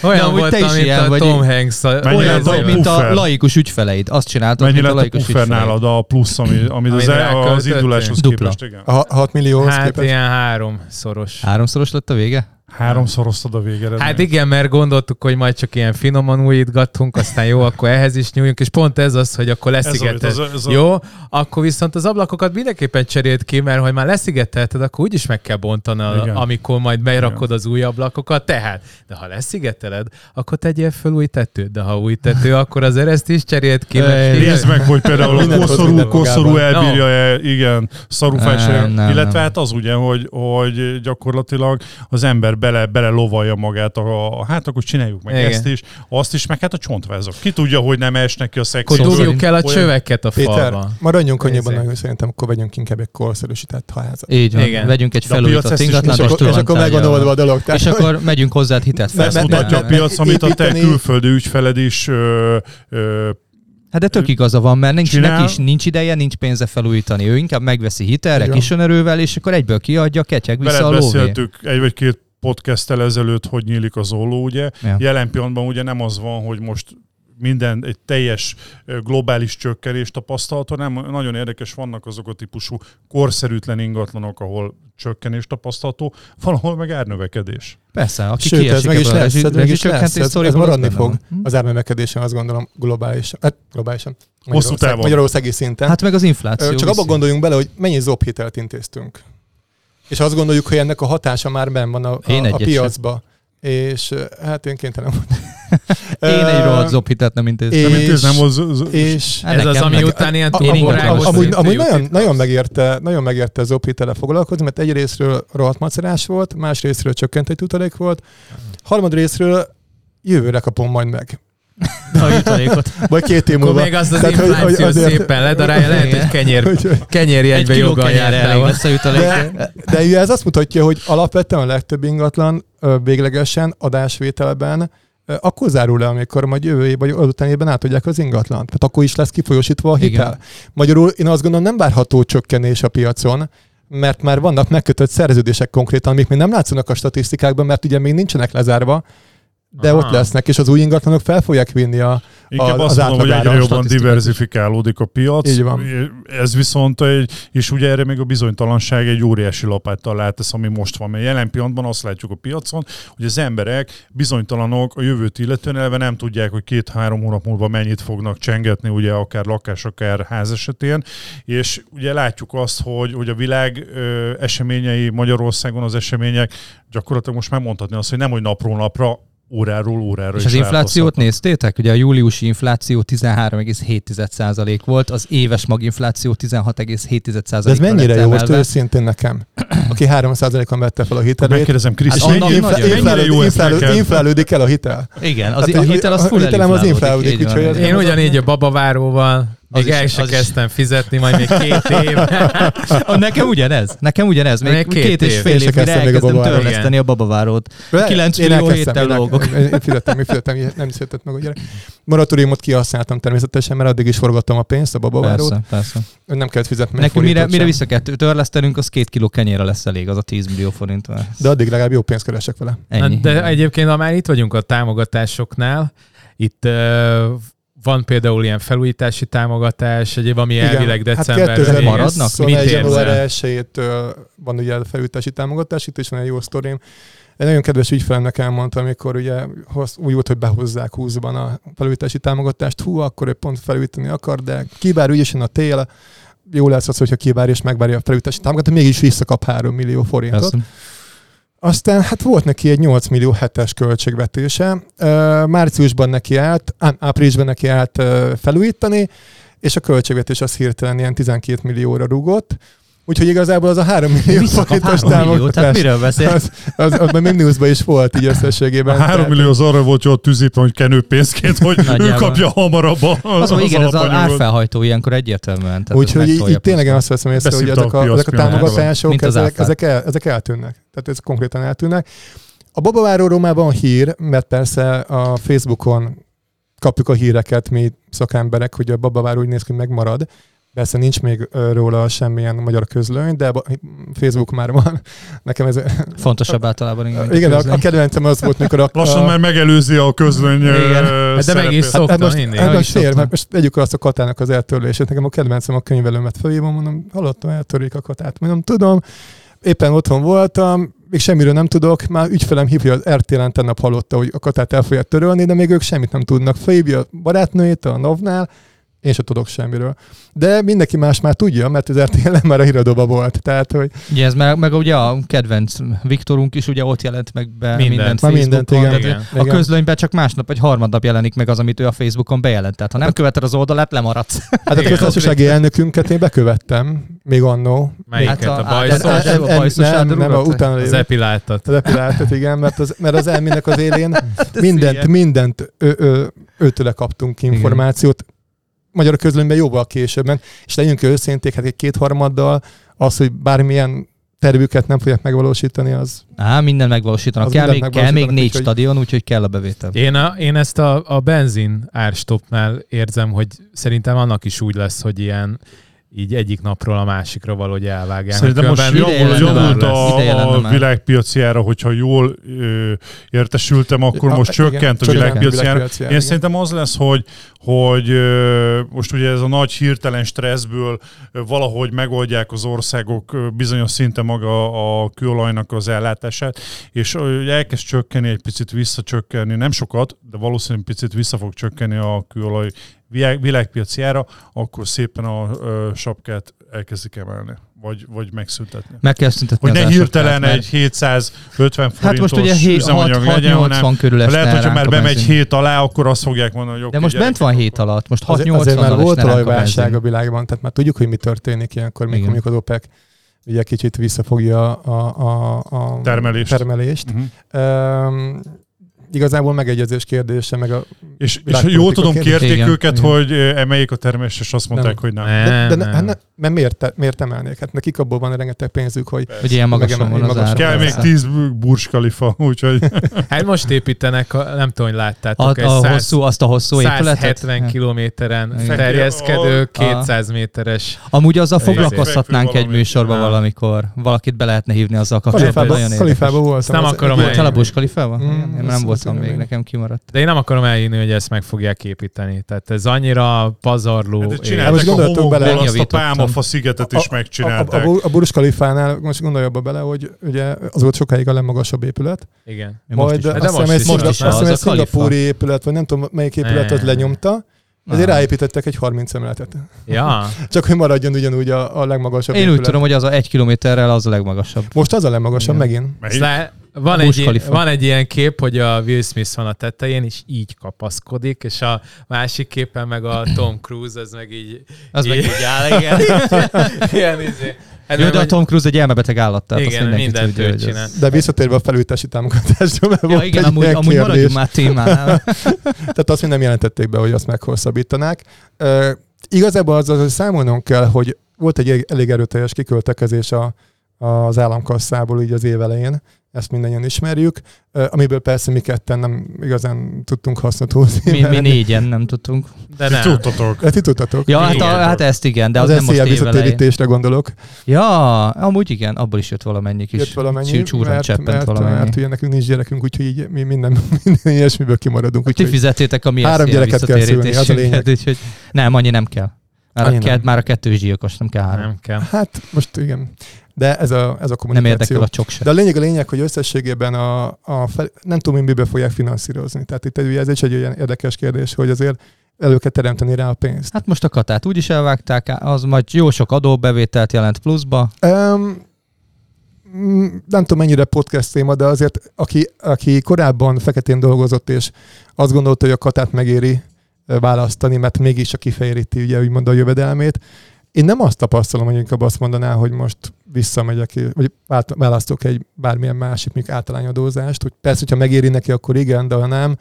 Olyan amúgy te voltam, is mint ilyen a vagy. Tom Hanks. a- olyan a vagy, mint a laikus ügyfeleid. Azt csináltad, Mennyi mint a lett a laikus ügyfeleid. nálad a plusz, ami, (clears throat) amit az, el- az induláshoz Dupla. képest? Igen. A 6 millióhoz Hát képest. ilyen háromszoros. Háromszoros lett a vége? Háromszoroztad a végeredményt. Hát igen, mert gondoltuk, hogy majd csak ilyen finoman újítgatunk, aztán jó, akkor ehhez is nyúljunk, és pont ez az, hogy akkor Ez, amit leszigeted. az, ez a, Jó, akkor viszont az ablakokat mindenképpen cserélt ki, mert ha már leszigetelted, akkor úgyis meg kell bontani, Igen. a, amikor majd berakod az új ablakokat. Tehát, de ha leszigeteled, akkor tegyél föl új tetőt, de ha új tető, akkor az erezt is cserélt ki. Nézd meg, hogy például a koszorú, koszorú elbírja-e, igen, szarufás, illetve nem. hát az ugye, hogy, hogy gyakorlatilag az ember bele, bele lovalja magát, a, a, hát akkor csináljuk meg Igen. ezt is, azt is, meg hát a csontvázak. Ki tudja, hogy nem esnek ki a Akkor szexiből. dugjuk el a Olyan- csöveket a Péter, falba. maradjunk annyiban, Nézzék. hogy szerintem akkor vegyünk inkább egy korszerűsített házat. Így van. Igen. Vegyünk egy felújított ingatlant, És és akkor, és akkor megvan oldva a dolog. Tehát, És akkor megyünk hozzá ne- mutatja a piac, amit a te külföldi ügyfeled is Hát de tök igaza van, mert nincs, Csinál. neki is nincs ideje, nincs pénze felújítani. Ő inkább megveszi hitelre, kisönerővel, és akkor egyből kiadja, ketyeg vissza veled a lóvé. beszéltük egy vagy két podcasttel ezelőtt, hogy nyílik az olló, ugye. Ja. Jelen pillanatban ugye nem az van, hogy most minden egy teljes globális csökkenés tapasztalható, nem nagyon érdekes, vannak azok a típusú korszerűtlen ingatlanok, ahol csökkenés tapasztalható, valahol meg árnövekedés. Persze, aki Sőt, ez meg is lesz, ez meg is lesz, ez, ez maradni fog. Hm? Az árnövekedésen azt gondolom globálisan, hát globálisan. Hosszú távon. Magyarországi szinten. Hát meg az infláció. Csak viszi. abba gondoljunk bele, hogy mennyi zob hitelt intéztünk. És azt gondoljuk, hogy ennek a hatása már benn van a, a, Én a piacba. És hát én kénytelen voltam. (laughs) Én egy rohadt zobhitet nem intéztem. Nem És- intéznem, az, az, És Hát Ez az, nekem ami meg- után ilyen Én amúgy, amúgy, nagyon, nagyon, megérte, nagyon megérte az opitele foglalkozni, mert egy részről rohadt macerás volt, más részről csökkentett utalék volt, harmad részről jövőre kapom majd meg. A jutalékot. Vagy két év Akkor múlva. még azt az Tehát, hogy- hogy infláció azért- szépen ledarálja, lehet, hogy kenyér, Hogy- kenyérjegybe joggal elég lesz a jutalék. De, de ugye ez azt mutatja, hogy alapvetően a legtöbb ingatlan véglegesen adásvételben akkor zárul le, amikor majd jövő év vagy azután évben átadják az ingatlant. Tehát akkor is lesz kifolyósítva a hitel. Igen. Magyarul én azt gondolom nem várható csökkenés a piacon, mert már vannak megkötött szerződések konkrétan, amik még nem látszanak a statisztikákban, mert ugye még nincsenek lezárva, de Aha. ott lesznek, és az új ingatlanok fel fogják vinni a... Inkább az azt mondom, hogy egyre a jobban diversifikálódik a piac. Így van. Ez viszont egy, és ugye erre még a bizonytalanság egy óriási lapáttal látesz, ami most van. Mert jelen pillanatban azt látjuk a piacon, hogy az emberek bizonytalanok a jövőt illetően eleve nem tudják, hogy két-három hónap múlva mennyit fognak csengetni, ugye akár lakás, akár ház esetén. És ugye látjuk azt, hogy, hogy a világ ö, eseményei Magyarországon az események gyakorlatilag most már mondhatni azt, hogy nem, hogy napról napra óráról órára És is az inflációt néztétek? Ugye a júliusi infláció 13,7% volt, az éves maginfláció 16,7%. De ez mennyire jó most őszintén nekem, aki 3%-on vette fel a hitelét, Megkérdezem, Krisz, Hát infla, nagyon. mennyire inflálódik, jó ez inflálódik, el a hitel. Igen, az, Hát, a hitel az a full hitelem az inflálódik, úgyhogy Én ugyanígy a babaváróval, Az még is- el se az is- kezdtem fizetni, majd még két év. (laughs) Nekem ugyanez, nekem ugyanez. Még, Még két, két és év. fél Én se év, mire kezdtem babavárót. törleszteni a babavárót. 9 Én millió elkezdtem, héttel elkezdtem, Én, én fizettem, én fizettem, nem született meg a gyerek. Moratóriumot kihasználtam természetesen, mert addig is forgattam a pénzt, a babavárót. Persze, persze. Nem kellett fizetni Nekünk mire, mire sem. vissza kell törlesztenünk, az két kiló kenyére lesz elég, az a 10 millió forint. De addig legalább jó pénzt keresek vele. Ennyi. De egyébként, ha már itt vagyunk a támogatásoknál, itt uh, van például ilyen felújítási támogatás, egy ami elvileg decemberben Hát ér. 2000 maradnak? Mit Szóval január érzel? 1-től van ugye a felújítási támogatás, itt is van egy jó sztorim. Egy nagyon kedves ügyfelemnek elmondta, amikor ugye úgy volt, hogy behozzák 20-ban a felújítási támogatást, hú, akkor ő pont felújítani akar, de kibár ügyesen a tél, jó lesz az, hogyha kivár és megvárja a felújítási támogatást, mégis visszakap 3 millió forintot. Persze. Aztán hát volt neki egy 8 millió hetes költségvetése. Márciusban neki állt, áprilisban neki állt felújítani, és a költségvetés az hirtelen ilyen 12 millióra rugott. Úgyhogy igazából az a 3 (laughs) millió forintos 3 támogatás, miről beszél? az, az, az, már mínuszban is volt így A összességében. 3 Tehát- millió az arra volt, hogy ott tűzítve, hogy kenőpénzként, hogy ő kapja hamarabb a, Az, az igen, ez az árfelhajtó ilyenkor egyértelműen. Úgyhogy így tényleg azt veszem észre, hogy ezek a a, ezek a támogatások, az ezek, ezek, el, ezek eltűnnek. Tehát ez konkrétan eltűnnek. A babaváróról már van hír, mert persze a Facebookon kapjuk a híreket mi szakemberek, hogy a babaváró úgy néz ki, hogy megmarad. Persze nincs még róla semmilyen magyar közlöny, de Facebook már van. (laughs) Nekem ez... Fontosabb általában. Igen, Igen, a, a kedvencem az volt, mikor a... Lassan a, már megelőzi a közlöny Igen. De meg is szoktam Hát most, mindig. hát most is fér, szoktam. mert most tegyük azt a katának az eltörlését. Nekem a kedvencem a könyvelőmet felhívom, mondom, hallottam, eltörik a katát. Mondom, tudom, éppen otthon voltam, még semmiről nem tudok, már ügyfelem hívja, az RTL-en tennap hallotta, hogy a katát el fogják törölni, de még ők semmit nem tudnak. Felhívja a barátnőjét a NOV-nál, én sem tudok semmiről. De mindenki más már tudja, mert az RTL (laughs) már a híradóban volt. Tehát, hogy Ugye ez meg, meg ugye a kedvenc Viktorunk is ugye ott jelent meg be Mindent. mindent, Már Facebookon. mindent, igen. Tehát A közlönyben csak másnap vagy harmadnap jelenik meg az, amit ő a Facebookon bejelent. Tehát ha nem követed az oldalát, lemaradsz. hát a Igen. köztársasági elnökünket én bekövettem, még annó. Melyiket? Hát a- a, a- bajszos? a- Nem, a nem, bajszos nem, nem, a utána Az epiláltat. Az epiláltat, igen, mert az, mert az elmének az élén (laughs) mindent, mindent ő, ő, őtőle kaptunk információt. Magyar közlönyben jóval későbben, és legyünk őszinték, hát egy kétharmaddal az, hogy bármilyen tervüket nem fogják megvalósítani, az Á, minden megvalósítanak. Az Kell még, mindent kell még négy úgyhogy- stadion, úgyhogy kell a bevétel. Én, a, én ezt a, a benzin árstopnál érzem, hogy szerintem annak is úgy lesz, hogy ilyen így egyik napról a másikra valahogy elvágják. Szerintem most javul, javult lenne a, a világpiaci ára, hogyha jól ö, értesültem, akkor A- most igen, csökkent a világpiaci ára. Én igen. szerintem az lesz, hogy, hogy ö, most ugye ez a nagy hirtelen stresszből ö, valahogy megoldják az országok ö, bizonyos szinten maga a kőolajnak az ellátását, és ö, elkezd csökkenni, egy picit visszacsökkenni, nem sokat, de valószínűleg picit vissza fog csökkenni a kőolaj világpiaci ára, akkor szépen a ö, sapkát elkezdik emelni, vagy, vagy megszüntetni. Meg kell szüntetni Hogy ne hirtelen mert- egy 750 forintos Hát most ugye hé- üzemanyag hat- legyen, hanem 6-80 körül lehet, hogyha már a bemegy benzin. 7 alá, akkor azt fogják mondani, hogy De most bent van gyerekek, 7 alatt, most azért, 6-80 azért már volt olajválság a világban, tehát már tudjuk, hogy mi történik ilyenkor, mikor mondjuk az OPEC ugye kicsit visszafogja a, a, a Termelést. termelést. Mhm. Um, igazából megegyezés kérdése, meg a És, és jól tudom, kérték Igen, őket, igen. hogy ö, emeljék a termelést, és azt mondták, Nem. hogy nem. Ne, de, de, nem. hát ne, mert miért, te- miért emelnék? Hát nekik abból van rengeteg pénzük, hogy Hogy ilyen magasan van az magas- ár. Kell még persze. 10 Burj Khalifa, (laughs) úgyhogy Hát most építenek, a, nem tudom, hogy láttátok, A, a 100, hosszú, azt a hosszú épületet? 170 kilométeren Igen. terjeszkedő, A- 200 méteres. Amúgy azzal Igen. foglalkoztatnánk egy műsorba valamikor. Valakit be lehetne hívni azzal kapcsolatban. Érdekes. voltam. nem akarom volt- Voltál a Bush Kalifában? Mm, nem voltam hiszem, még, nekem kimaradt. De én nem akarom elhinni, hogy ezt meg fogják építeni. Tehát ez annyira pazarló. hát és- csinálták most a homokból azt a pálmafa szigetet is A, a, megcsinálták. a, a Burj Khalifánál, most gondolj abba bele, hogy ugye az volt sokáig a legmagasabb épület, Igen. Most majd is azt De most hiszem egy, van. azt hiszem Az egy a Khalifa. szingapúri épület, vagy nem tudom melyik épület, az Ne. lenyomta, ezért Ah. ráépítettek egy 30 emeletet. Ja. (laughs) Csak hogy maradjon ugyanúgy a, a legmagasabb Én úgy épület. tudom, hogy az a egy kilométerrel az a legmagasabb. Most az a legmagasabb Igen. megint. Lá- Van egy, ilyen, van egy ilyen kép, hogy a Will Smith van a tetején, és így kapaszkodik, és a másik képen meg a Tom Cruise, az meg így, Az meg így áll, igen. (laughs) ilyen izé. Hát Jó, de a Tom Cruise egy elmebeteg állat, tehát azt Igen, mindenki mindent tudja, ő csinál. De visszatérve a felújítási támogatásra, mert Ja, volt igen, egy amúgy, amúgy kérdés. maradjunk már témánál. (laughs) Tehát azt még nem jelentették be, hogy azt meghosszabbítanák. Uh, igazából azzal hogy számolnunk kell, hogy volt egy elég erőteljes kiköltekezés a, az államkasszából így az év elején, ezt mindannyian ismerjük, amiből persze mi ketten nem igazán tudtunk hasznot húzni. Mi, mi négyen nem tudtunk. De Ti nem. tudtatok. De ti tudtatok. Ja, hát, a, hát ezt igen, de az, az nem most évelején. visszatérítésre gondolok. Ja, amúgy igen, abból is jött valamennyi kis Jött valamennyi, csú- csúran mert, cseppent mert, valamennyi. mert ugye nekünk nincs gyerekünk, úgyhogy így mi minden, minden ilyesmiből kimaradunk. Ti Úgyhogy fizetétek a mi Három gyereket kell szülni, az a lényeg. úgyhogy nem, annyi nem kell. Már, a, kell, nem. már a kettős gyilkos, nem kell három. Nem kell. hát most igen. De ez a, ez a Nem kommunikáció. érdekel a csok se. De a lényeg a lényeg, hogy összességében a, a fel, nem tudom, hogy miből fogják finanszírozni. Tehát itt ugye ez is egy olyan érdekes kérdés, hogy azért elő kell teremteni rá a pénzt. Hát most a katát úgyis elvágták, az majd jó sok adóbevételt jelent pluszba. Um, nem tudom mennyire podcast téma, de azért aki, aki korábban feketén dolgozott, és azt gondolta, hogy a katát megéri választani, mert mégis a kifejeríti ugye úgymond a jövedelmét. Én nem azt tapasztalom, hogy inkább azt mondaná, hogy most visszamegyek, vagy választok egy bármilyen másik, mondjuk általányadózást, hogy persze, hogyha megéri neki, akkor igen, de ha nem,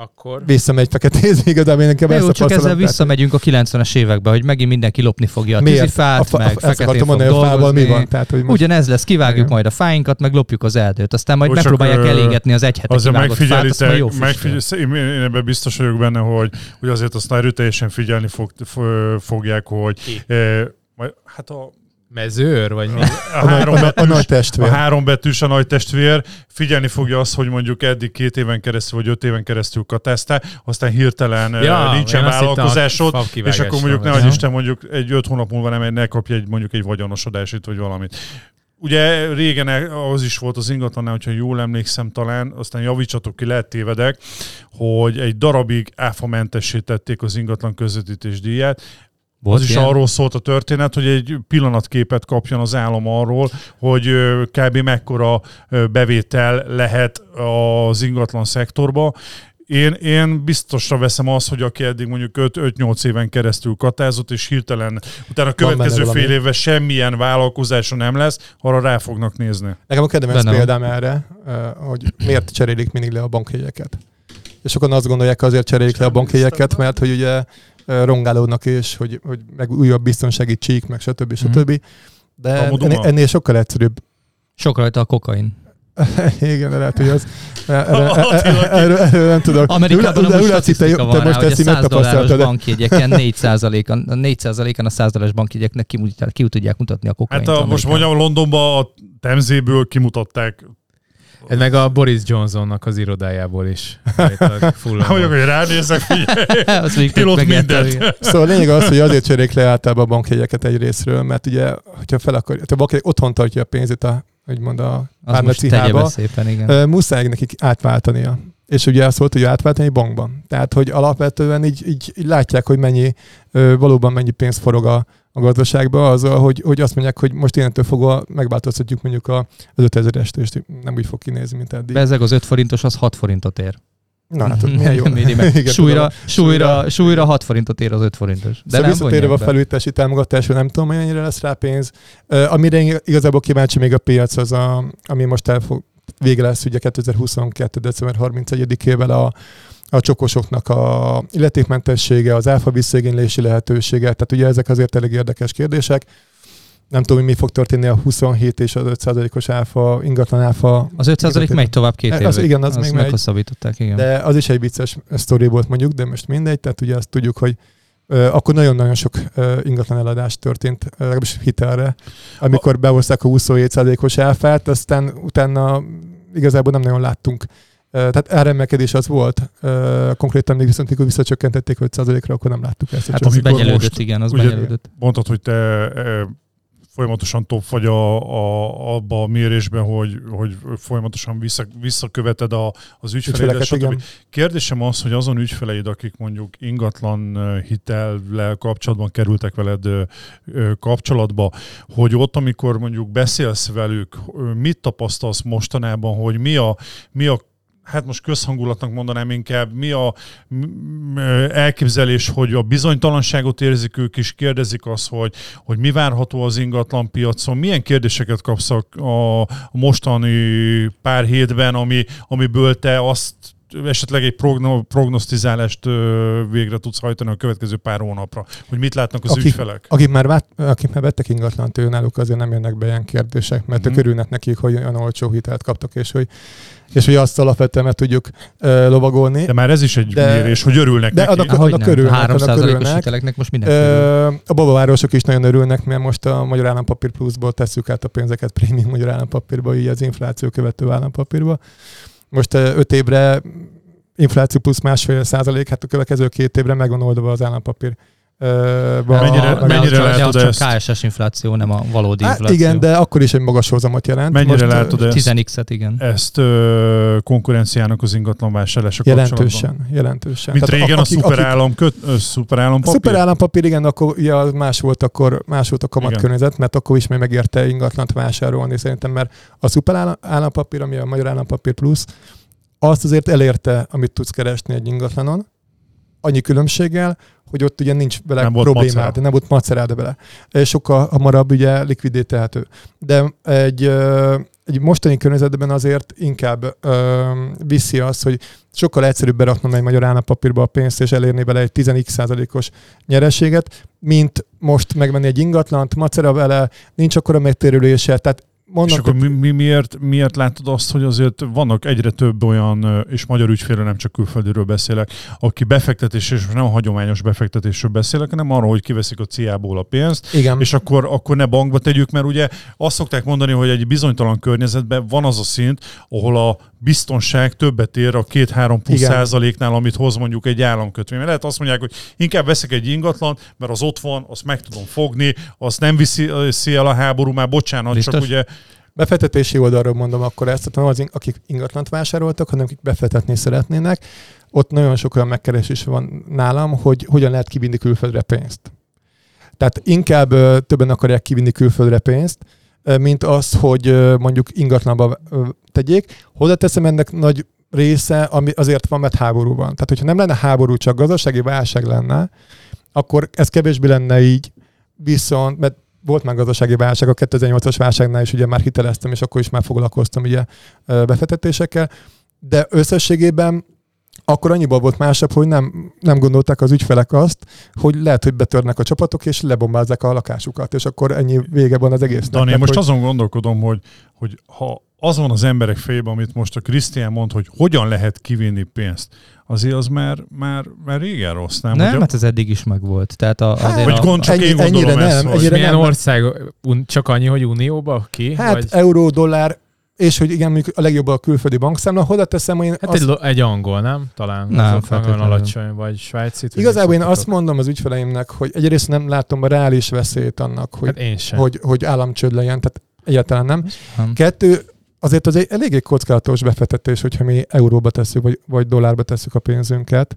Akkor visszamegy feketézni, igazából én inkább jó, csak ezzel visszamegyünk a 90-es évekbe, hogy megint mindenki lopni fogja a Miért? tűzifát, fa- meg ezt feketén fog mondani, a fával mi van. Tehát, hogy most Ugyanez lesz, kivágjuk Igen. majd a fáinkat, meg lopjuk az erdőt, aztán majd Ó, megpróbálják ö, elégetni az egy hete Azért kivágott fát, azt majd jó megfigyel, én, én ebben biztos vagyok benne, hogy, hogy azért azt erőteljesen figyelni fog, fogják, hogy Ki? eh, majd, hát a, mezőr, vagy mi? a, a, nagy- három a, a, a betűs, nagy a testvér. három betűs a nagy testvér figyelni fogja azt, hogy mondjuk eddig két éven keresztül, vagy öt éven keresztül katáztál, aztán hirtelen Ja, ja, nincsen a vállalkozásod, és akkor mondjuk ne Isten, mondjuk egy öt hónap múlva nem, ne kapja egy, mondjuk egy vagyonosodásit, vagy valamit. Ugye régen az is volt az ingatlannál, hogyha jól emlékszem talán, aztán javítsatok ki, lehet tévedek, hogy egy darabig áfamentesítették az ingatlan közvetítés díját, Volt az is ilyen? arról szólt a történet, hogy egy pillanatképet kapjon az állam arról, hogy kb. mekkora bevétel lehet az ingatlan szektorba. Én, én biztosra veszem azt, hogy aki eddig mondjuk 5-8 éven keresztül katázott, és hirtelen utána a következő fél évben semmilyen vállalkozása nem lesz, arra rá fognak nézni. Nekem a kedvenc van. példám erre, hogy miért cserélik mindig le a bankjegyeket. És sokan azt gondolják, azért cserélik le a bankjegyeket, mert hogy ugye rongálódnak és hogy, hogy meg újabb biztonsági csík, meg stb. stb. De Amúgy ennél, ennél sokkal egyszerűbb. Sok rajta a kokain. (laughs) Igen, de lehet, hogy az... Erről, (laughs) Attila, erről, erről nem tudok. Amerikában De amúgy statisztika te van rá, most hogy a ezt így 100 dolláros bankjegyeken 4%-an, a 4%-an a 100 dolláros bankjegyeknek ki, ki tudják mutatni a kokaint. Hát a, most mondjam, Londonban a Temzéből kimutatták. Ez meg a Boris Johnsonnak az irodájából is. Hát (laughs) (laughs) mondjuk, hogy ránézek, figyelj, (laughs) pilot mindent. Szóval a lényeg az, hogy azért cserélik le általában a bankjegyeket egy részről, mert ugye, hogyha fel akar, ha valaki otthon tartja a pénzét a, úgymond a. Ö, muszáj nekik átváltania. És ugye azt volt, hogy átváltani bankban. Tehát, hogy alapvetően így, így, így látják, hogy mennyi, valóban mennyi pénz forog a, a gazdaságba, azzal, hogy, hogy azt mondják, hogy most innentől fogva megváltoztatjuk mondjuk a, az 5000-est, és nem úgy fog kinézni, mint eddig. Bezeg az 5 forintos, az 6 forintot ér. Na, hát milyen jó. (laughs) Méri meg. (laughs) Igen, súlyra, tudom. súlyra, súlyra 6 forintot ér az 5 forintos. De De szóval visszatérve a felújítási támogatásra, nem tudom, hogy mennyire lesz rá pénz. Uh, amire igazából kíváncsi még a piac, az a, ami most el fog, vége lesz ugye 2022. december 31-ével a, a csokosoknak a illetékmentessége, az áfa visszaigénylési lehetősége, tehát ugye ezek azért elég érdekes kérdések. Nem tudom, hogy mi fog történni a 27 és az 5 os áfa, ingatlan áfa. Az 5 megy tovább két Az évig. igen, az még megy. meghosszabbították, igen. De az is egy vicces sztori volt mondjuk, de most mindegy, tehát ugye azt tudjuk, hogy akkor nagyon-nagyon sok ingatlan eladás történt, legalábbis hitelre, amikor behozták a 27%-os áfát, aztán utána igazából nem nagyon láttunk. Tehát áremelkedés az volt, konkrétan még viszont mikor visszacsökkentették 5%-ra, akkor nem láttuk ezt. hát az benyelődött, most igen, az ugye- benyelődött. Mondtad, hogy te folyamatosan top vagy a, a, abba a mérésben, hogy, hogy folyamatosan vissza, visszaköveted a, az ügyfeleidet, stb. igen. Kérdésem az, hogy azon ügyfeleid, akik mondjuk ingatlan hitellel kapcsolatban kerültek veled kapcsolatba, hogy ott, amikor mondjuk beszélsz velük, mit tapasztalsz mostanában, hogy mi a, mi a hát most közhangulatnak mondanám inkább, mi a elképzelés, hogy a bizonytalanságot érzik ők is, kérdezik azt, hogy, hogy mi várható az ingatlan piacon, milyen kérdéseket kapsz a, a mostani pár hétben, ami, amiből te azt esetleg egy progno, prognosztizálást végre tudsz hajtani a következő pár hónapra, hogy mit látnak az Akik- ügyfelek. Akik már, vát, akik már vettek ingatlant, ő náluk azért nem jönnek be ilyen kérdések, mert Mhm. ők örülnek nekik, hogy olyan olcsó hitelt kaptak, és hogy, és hogy azt alapvetően meg tudjuk uh, lovagolni. De már ez is egy De- mérés, hogy örülnek de neki. annak- Hogy annak örülnek, 3 annak os örülnek. hiteleknek most mindenki. Ö, a babavárosok is nagyon örülnek, mert most a Magyar Állampapír Pluszból tesszük át a pénzeket prémium Magyar Állampapírba, így az infláció követő állampapírba. Most 5 évre infláció plusz másfél százalék, hát a következő két évre meg van oldva az állampapír. Ba- Mennyire- az mennyire látod csak ezt? KSS infláció, nem a valódi Hát infláció. igen, de akkor is egy magas hozamot jelent. Mennyire Most, látod ezt? 10x-et, igen. ezt ö, konkurenciának az ingatlan vásárlása? Jelentősen, jelentősen. Mint Tehát régen a akik- szuperállam, köt, ö, szuperállam A papír? szuper állampapír, igen, akkor ugye az más volt, akkor más volt a kamatkörnyezet, mert akkor is még megérte ingatlant vásárolni szerintem, mert a szuper állam- állampapír, ami a Magyar Állampapír Plusz, azt azért elérte, amit tudsz keresni egy ingatlanon, annyi különbséggel, hogy ott ugye nincs vele Nem problémád, macera. nem volt macerád vele. Sokkal hamarabb ugye likvidé tehető. De egy, egy mostani környezetben azért inkább ö, viszi azt, hogy sokkal egyszerűbb beraknom egy magyar állampapírba a pénzt, és elérni vele egy 10x százalékos nyereséget, mint most megvenni egy ingatlant, macera vele, nincs akkora megtérülése, tehát És mondom, akkor mi, mi, miért, miért látod azt, hogy azért vannak egyre több olyan, és magyar ügyfélről nem csak külföldiről beszélek, aki befektetés, és nem a hagyományos befektetésről beszélek, hanem arról, hogy kiveszik a ciából a pénzt, igen, és akkor, akkor ne bankba tegyük, mert ugye azt szokták mondani, hogy egy bizonytalan környezetben van az a szint, ahol a biztonság többet ér a két-három plusz Igen. százaléknál, amit hoz mondjuk egy államkötvény. Mert lehet azt mondják, hogy inkább veszek egy ingatlan, mert az ott van, azt meg tudom fogni, azt nem viszi el a háború, már bocsánat, Biztos? csak ugye befektetési oldalról mondom akkor ezt, nem az, akik ingatlant vásároltak, hanem akik befektetni szeretnének, ott nagyon sok olyan megkeresés van nálam, hogy hogyan lehet kivinni külföldre pénzt. Tehát inkább többen akarják kivinni külföldre pénzt, mint az, hogy mondjuk ingatlanba tegyék. Hozzáteszem ennek nagy része, ami azért van, mert háború van. Tehát, hogyha nem lenne háború, csak gazdasági válság lenne, akkor ez kevésbé lenne így, viszont, mert volt már gazdasági válság, a 2008-as válságnál is ugye már hiteleztem, és akkor is már foglalkoztam ugye befektetésekkel, de összességében akkor annyiból volt másabb, hogy nem, nem gondolták az ügyfelek azt, hogy lehet, hogy betörnek a csapatok, és lebombázzák a lakásukat, és akkor ennyi vége van az egésznek. Dani, most hogy... azon gondolkodom, hogy, hogy ha az van az emberek fejében, amit most a Krisztián mond, hogy hogyan lehet kivinni pénzt, azért az már, már, már régen rossz, nem? Nem, Hogy hát ez eddig is megvolt. Tehát a, azért Vagy a, gond csak Ennyi- én gondolom ennyire ezt, nem, hogy- ennyire Milyen nem. ország? Un, csak annyi, hogy unióba? Ki? Hát Vagy, euró, dollár, és hogy igen, mondjuk a legjobb a külföldi bankszámla, hozzáteszem, hogy én hát azt, egy, egy angol, nem? Talán. Nem, azok nagyon alacsony, vagy svájci. igazából én azt mondom az ügyfeleimnek, hogy egyrészt nem látom a reális veszélyt annak, hogy, Hát én sem. hogy, hogy államcsőd legyen, tehát egyáltalán nem. nem. Kettő, azért az egy eléggé kockázatos befektetés, hogyha mi euróba tesszük, vagy, vagy dollárba tesszük a pénzünket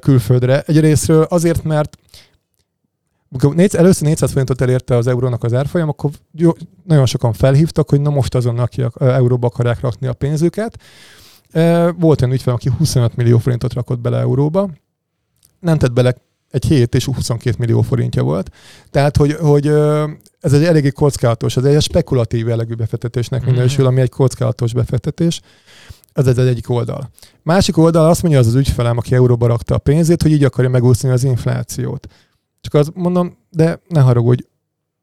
külföldre. Egyrésztről azért, mert amikor négy- először 400 forintot elérte az eurónak az árfolyam, akkor jó, nagyon sokan felhívtak, hogy na most azon, aki a- euróba akarják rakni a pénzüket. Volt olyan ügyfel, aki 25 millió forintot rakott bele euróba, nem tett bele egy hét és 22 millió forintja volt. Tehát, hogy, hogy ez egy eléggé kockázatos, ez egy spekulatív jellegű befektetésnek Mhm. minősül, ami egy kockázatos befektetés. Ez az egyik oldal. Másik oldal azt mondja az az ügyfelem, aki euróba rakta a pénzét, hogy így akarja megúszni az inflációt. Csak azt mondom, de ne haragudj,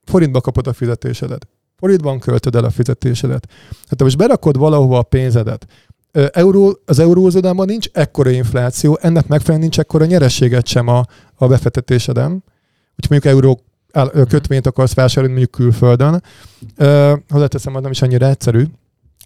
forintba kapod a fizetésedet. Forintban költöd el a fizetésedet. Hát ha most berakod valahova a pénzedet, euró, az eurózódában nincs ekkora infláció, ennek megfelelően nincs ekkora nyerességet sem a, a befektetéseden. Úgyhogy mondjuk euró ö, kötvényt akarsz vásárolni mondjuk külföldön. Ö, hozzáteszem, az nem is annyira egyszerű.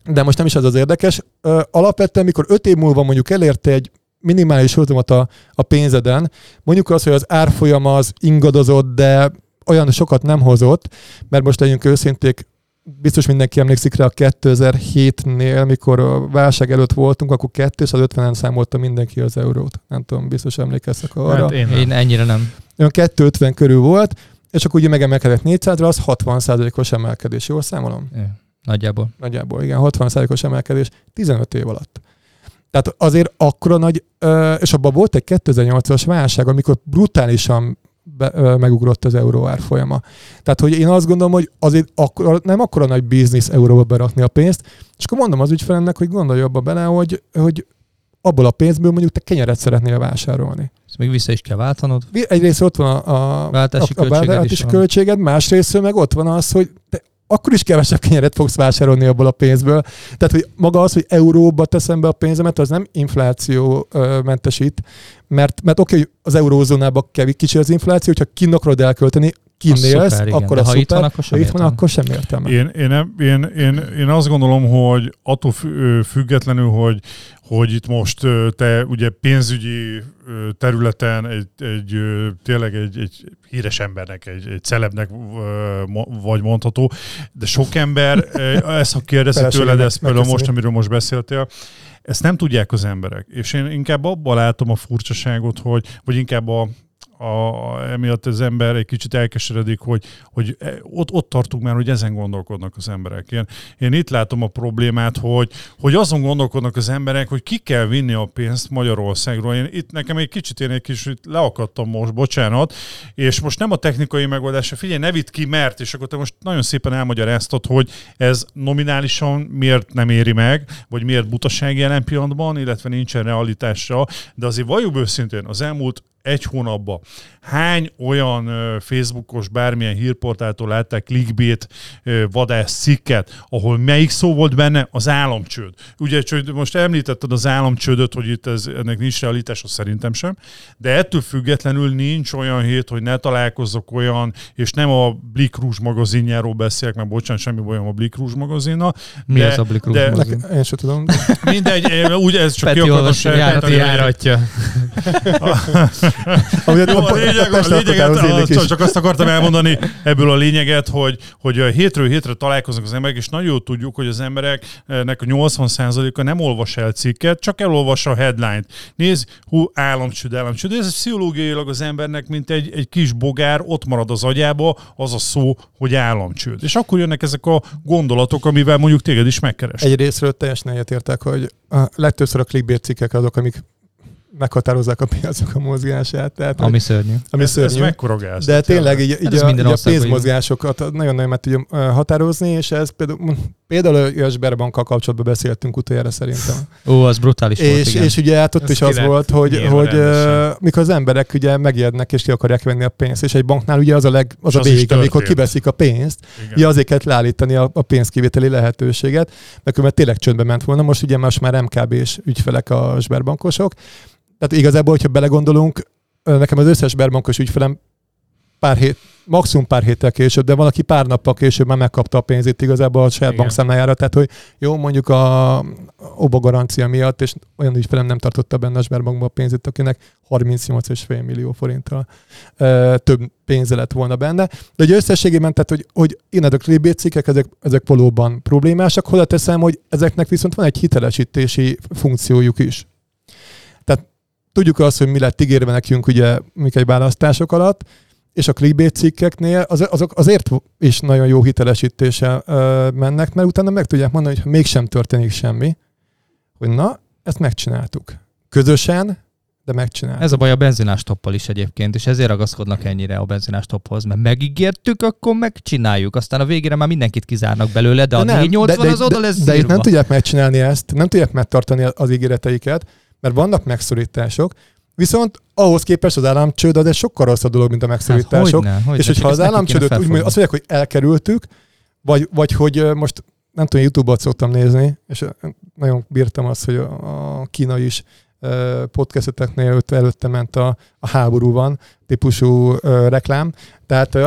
De most nem is az az érdekes. Ö, alapvetően, mikor öt év múlva mondjuk elérte egy minimális hozamot a, a pénzeden, mondjuk az, hogy az árfolyam az ingadozott, de olyan sokat nem hozott, mert most legyünk őszinték, biztos mindenki emlékszik rá a 2007-nél, mikor a válság előtt voltunk, akkor 250-en számolta mindenki az eurót. Nem tudom, biztos emlékeztek arra. Hát én, nem. Én ennyire nem. Olyan 250 körül volt, és akkor ugye megemelkedett 400-ra, az 60%-os emelkedés, jól számolom? É, Nagyjából. Nagyjából, igen, 60%-os emelkedés 15 év alatt. Tehát azért akkora nagy, és abban volt egy 2008-as válság, amikor brutálisan be, megugrott az euró árfolyama. Tehát, hogy én azt gondolom, hogy azért akkora, nem akkora nagy biznisz euróba berakni a pénzt, és akkor mondom az ügyfelemnek, hogy gondolj abba bele, hogy, hogy abból a pénzből mondjuk te kenyeret szeretnél vásárolni. Ezt még vissza is kell váltanod. Egyrészt ott van a, a, Váltási a, a költséged váltási van. költséged, másrészt meg ott van az, hogy te akkor is kevesebb kenyeret fogsz vásárolni abból a pénzből. Tehát, hogy maga az, hogy euróba teszem be a pénzemet, az nem infláció ö, mentesít, mert, mert oké, hogy az eurózónában kevés kicsi az infláció, hogyha kin akarod elkölteni, kinnélsz, szuper, igen. akkor De a ha szuper, itt van, akkor sem ha itt van, értem. akkor sem értelme. Én, én, én, én, én azt gondolom, hogy attól függetlenül, hogy, hogy itt most te ugye pénzügyi területen egy, egy tényleg egy, egy híres embernek, egy, egy celebnek vagy mondható, de sok ember, ezt ha kérdezi tőled, ezt például most, amiről most beszéltél, ezt nem tudják az emberek. És én inkább abban látom a furcsaságot, hogy, vagy inkább a, a, emiatt az ember egy kicsit elkeseredik, hogy, hogy e- ott, ott tartunk már, hogy ezen gondolkodnak az emberek. Én, én itt látom a problémát, hogy, hogy azon gondolkodnak az emberek, hogy ki kell vinni a pénzt Magyarországról. Én itt nekem egy kicsit én egy kicsit leakadtam most, bocsánat, és most nem a technikai megoldásra, figyelj, ne vidd ki, mert, és akkor te most nagyon szépen elmagyaráztad, hogy ez nominálisan miért nem éri meg, vagy miért butaság jelen pillanatban, illetve nincsen realitása, de azért valljuk őszintén, az elmúlt egy hónapban hány olyan Facebookos bármilyen hírportáltól látták clickbait vadász cikket, ahol melyik szó volt benne? Az államcsőd. Ugye most említetted az államcsődöt, hogy itt ez, ennek nincs realitása, szerintem sem, de ettől függetlenül nincs olyan hét, hogy ne találkozzak olyan, és nem a Blick Rouge magazinjáról beszélek, mert bocsánat, semmi bajom a Blick Rouge magazinnal. Mi de, ez a Blick Rouge de- magazin? Én sem tudom. (laughs) Mindegy, úgy ez csak Peti hogy- járatja. (laughs) Ami Jó, a lényeg, a lényeget, illik csak, is. csak azt akartam elmondani ebből a lényeget, hogy, hogy hétről hétre találkoznak az emberek, és nagyon jól tudjuk, hogy az embereknek a 80%-a nem olvas el cikket, csak elolvassa a headline-t. Nézd, hú, államcsőd, államcsőd. Ez pszichológiailag az embernek, mint egy, egy kis bogár, ott marad az agyába az a szó, hogy államcsőd. És akkor jönnek ezek a gondolatok, amivel mondjuk téged is megkeres. Egy részről teljesen egyetértek, hogy a legtöbbször a clickbait cikkek azok, amik meghatározzák a piacok a mozgását. Tehát, Ami szörnyű. ami ez, ez szörnyű. mekkora gáz. De tényleg így, így, Hát ez a, így a pénzmozgásokat nagyon-nagyon meg tudja határozni, és ez például, például a Sberbankkal kapcsolatban beszéltünk utoljára szerintem. Ó, az brutális volt, és, igen. és ugye hát ott Ez is az volt, hogy, hogy ö, mikor az emberek ugye megérnek és ki akarják venni a pénzt, és egy banknál ugye az a, leg, az a az is vég, amikor kiveszik a pénzt, Igen. ugye azért kellett leállítani a, a pénzkivételi lehetőséget, mert különben tényleg csöndbe ment volna. Most ugye most már MKB-s ügyfelek a Sberbankosok. Tehát igazából, hogyha belegondolunk, nekem az összes Sberbankos ügyfelem pár hét, maximum pár héttel később, de van, aki pár nappal később már megkapta a pénzét igazából a saját bankszámlájára, tehát hogy jó, mondjuk a OBA garancia miatt, és olyan ügyfelem nem tartotta benne a Sberbankban a pénzét, akinek 38,5 millió forinttal ö, több pénze lett volna benne. De ugye összességében, tehát, hogy, hogy én a cikkek, ezek, ezek valóban problémásak, hozzáteszem, hogy ezeknek viszont van egy hitelesítési funkciójuk is. Tudjuk azt, hogy mi lett ígérve nekünk ugye egy választások alatt, és a clickbait cikkeknél az, azok azért is nagyon jó hitelesítése ö, mennek, mert utána meg tudják mondani, hogy ha mégsem történik semmi, hogy na, ezt megcsináltuk. Közösen, de megcsináltuk. Ez a baj a benzinás toppal is egyébként, és ezért ragaszkodnak ennyire a benzinás tophoz, mert megígértük, akkor megcsináljuk. Aztán a végére már mindenkit kizárnak belőle, de a 480 az oda lesz de, de itt nem tudják megcsinálni ezt, nem tudják megtartani az ígéreteiket, mert vannak megszorítások, viszont ahhoz képest az államcsőd az egy sokkal rosszabb dolog, mint a megszorítások. Hát, hogyne, hogyne, és hogyha az államcsődöt úgy mondja, azt mondják, hogy elkerültük, vagy, vagy hogy most nem tudom, YouTube-ot szoktam nézni, és nagyon bírtam azt, hogy a a Kína is podcasteteknél ott előtte ment a, a háború van típusú ö, reklám. Tehát ö,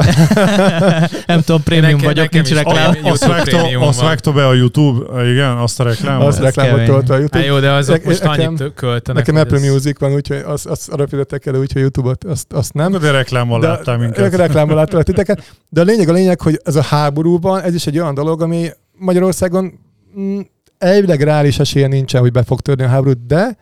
(laughs) Nem tudom, prémium Nekem- vagyok, nekem nincs reklám. Azt vágta, azt vágta be a YouTube, igen, azt a reklámot. azt reklámot tolta a YouTube. Hát jó, de azok Nekem- most nekem- annyit költenek. Nekem Apple ez- Music van, úgyhogy azt, azt arra figyeltek el, úgyhogy YouTube-ot azt, azt nem. De reklámmal láttál minket. Reklámmal láttalak titeket. De a lényeg a lényeg, hogy ez a háborúban, ez is egy olyan dolog, ami Magyarországon mm, elvileg reális esélye nincsen, hogy be fog törni a háborút, de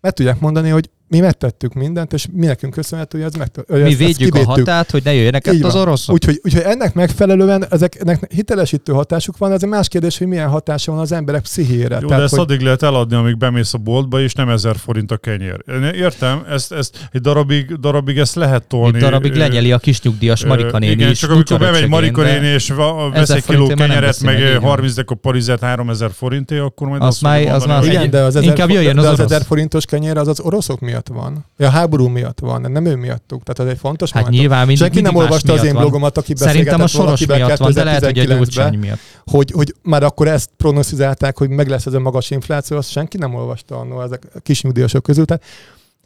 meg tudják mondani, hogy mi megtettük mindent, és mi nekünk köszönhető, hogy ez meg, Mi ezt, ezt védjük a kivédtük. határt, hogy ne jöjjenek itt az oroszok. Úgyhogy, úgyhogy ennek megfelelően ezeknek hitelesítő hatásuk van, ez egy más kérdés, hogy milyen hatása van az emberek pszichéjére. Jó, de ezt hogy, addig lehet eladni, amíg bemész a boltba, és nem ezer forint a kenyér. Én értem, ezt, ezt egy darabig, darabig ezt lehet tolni. Egy darabig Ö, lenyeli a kis nyugdíjas ö, Marika néni Igen, is. csak amikor bemegy Marika néni, és vesz egy kiló kenyeret, meg van. 30 deka parizet 3000 forintért, akkor majd Az azt már- az már igen, de az Inkább jöjjön az az orosz. ezer forintos kenyér az az oroszok miatt van. Ja, A háború miatt van, nem ő miattuk. Tehát ez egy fontos Hát momentum. nyilván mindig, Senki nem olvasta az én miatt van. blogomat, aki Szerintem a soros miatt van, de lehet, hogy a 2019-ben, gyurcsány miatt. hogy, hogy már akkor ezt prognosztizálták, hogy meg lesz ez a magas infláció, azt senki nem olvasta annól ezek a kis nyugdíjasok közül. Tehát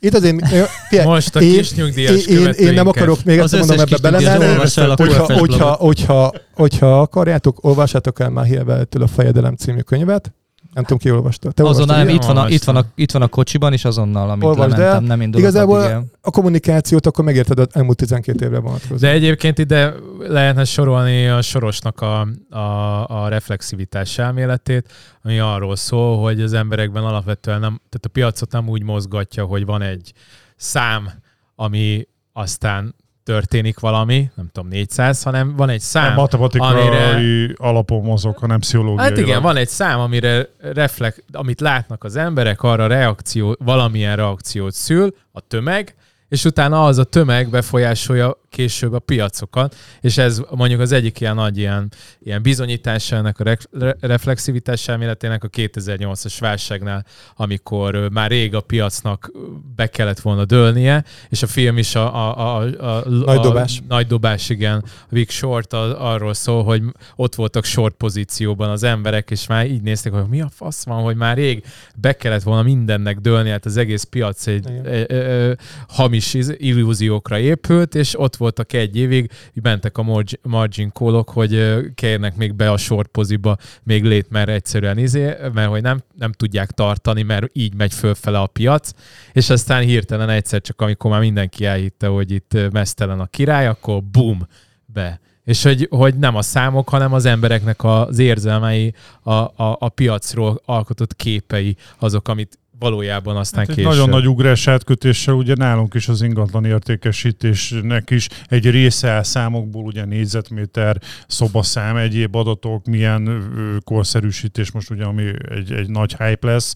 itt azért, (laughs) figyelj, Most a én- kis nyugdíjas én, én, én nem akarok még Az egyszer mondom ebbe belemenni, hogyha, hogyha, hogyha, hogyha akarjátok, olvassátok el már Hieveltől a Fejedelem című könyvet. Nem tudom, ki olvasta. Te Azonnal olvastad, nem, itt van, a, itt, van a, itt van a kocsiban, és azonnal, amit Olvasd el. lementem, nem indulok. Igazából addig a kommunikációt akkor megérted az elmúlt 12 évre vonatkozóan. De egyébként ide lehetne sorolni a sorosnak a, a, a reflexivitás elméletét, ami arról szól, hogy az emberekben alapvetően nem, tehát a piacot nem úgy mozgatja, hogy van egy szám, ami aztán történik valami, nem tudom, 400, hanem van egy Nem szám, matematikai amire- alapon mozog, hanem pszichológiai. Hát igen, van egy szám, amire reflekt, amit látnak az emberek, arra reakció, valamilyen reakciót szül a tömeg, és utána az a tömeg befolyásolja később a piacokat, és ez mondjuk az egyik ilyen nagy ilyen, ilyen bizonyítása ennek a re- re- reflexivitás elméletének a 2008-as válságnál, amikor már rég a piacnak be kellett volna dőlnie, és a film is a, a, a, a, a Nagy dobás. A, nagy dobás, igen. A Big Short az, arról szól, hogy ott voltak short pozícióban az emberek, és már így nézték, hogy mi a fasz van, hogy már rég be kellett volna mindennek dőlni, hát az egész piac egy ö, ö, ö, hamis illúziókra épült, és ott voltak egy évig, így mentek a margin, callok, hogy kérnek még be a short poziba még lét, mert egyszerűen izé, mert hogy nem, nem tudják tartani, mert így megy fölfele a piac, és aztán hirtelen egyszer csak, amikor már mindenki elhitte, hogy itt mesztelen a király, akkor bum, be. És hogy, hogy nem a számok, hanem az embereknek az érzelmei, a, a, a piacról alkotott képei azok, amit valójában aztán Hát egy később. nagyon nagy ugrás átkötéssel ugye nálunk is az ingatlan értékesítésnek is egy része áll számokból, ugye négyzetméter, szobaszám, egyéb adatok, milyen korszerűsítés most ugye, ami egy, egy nagy hype lesz.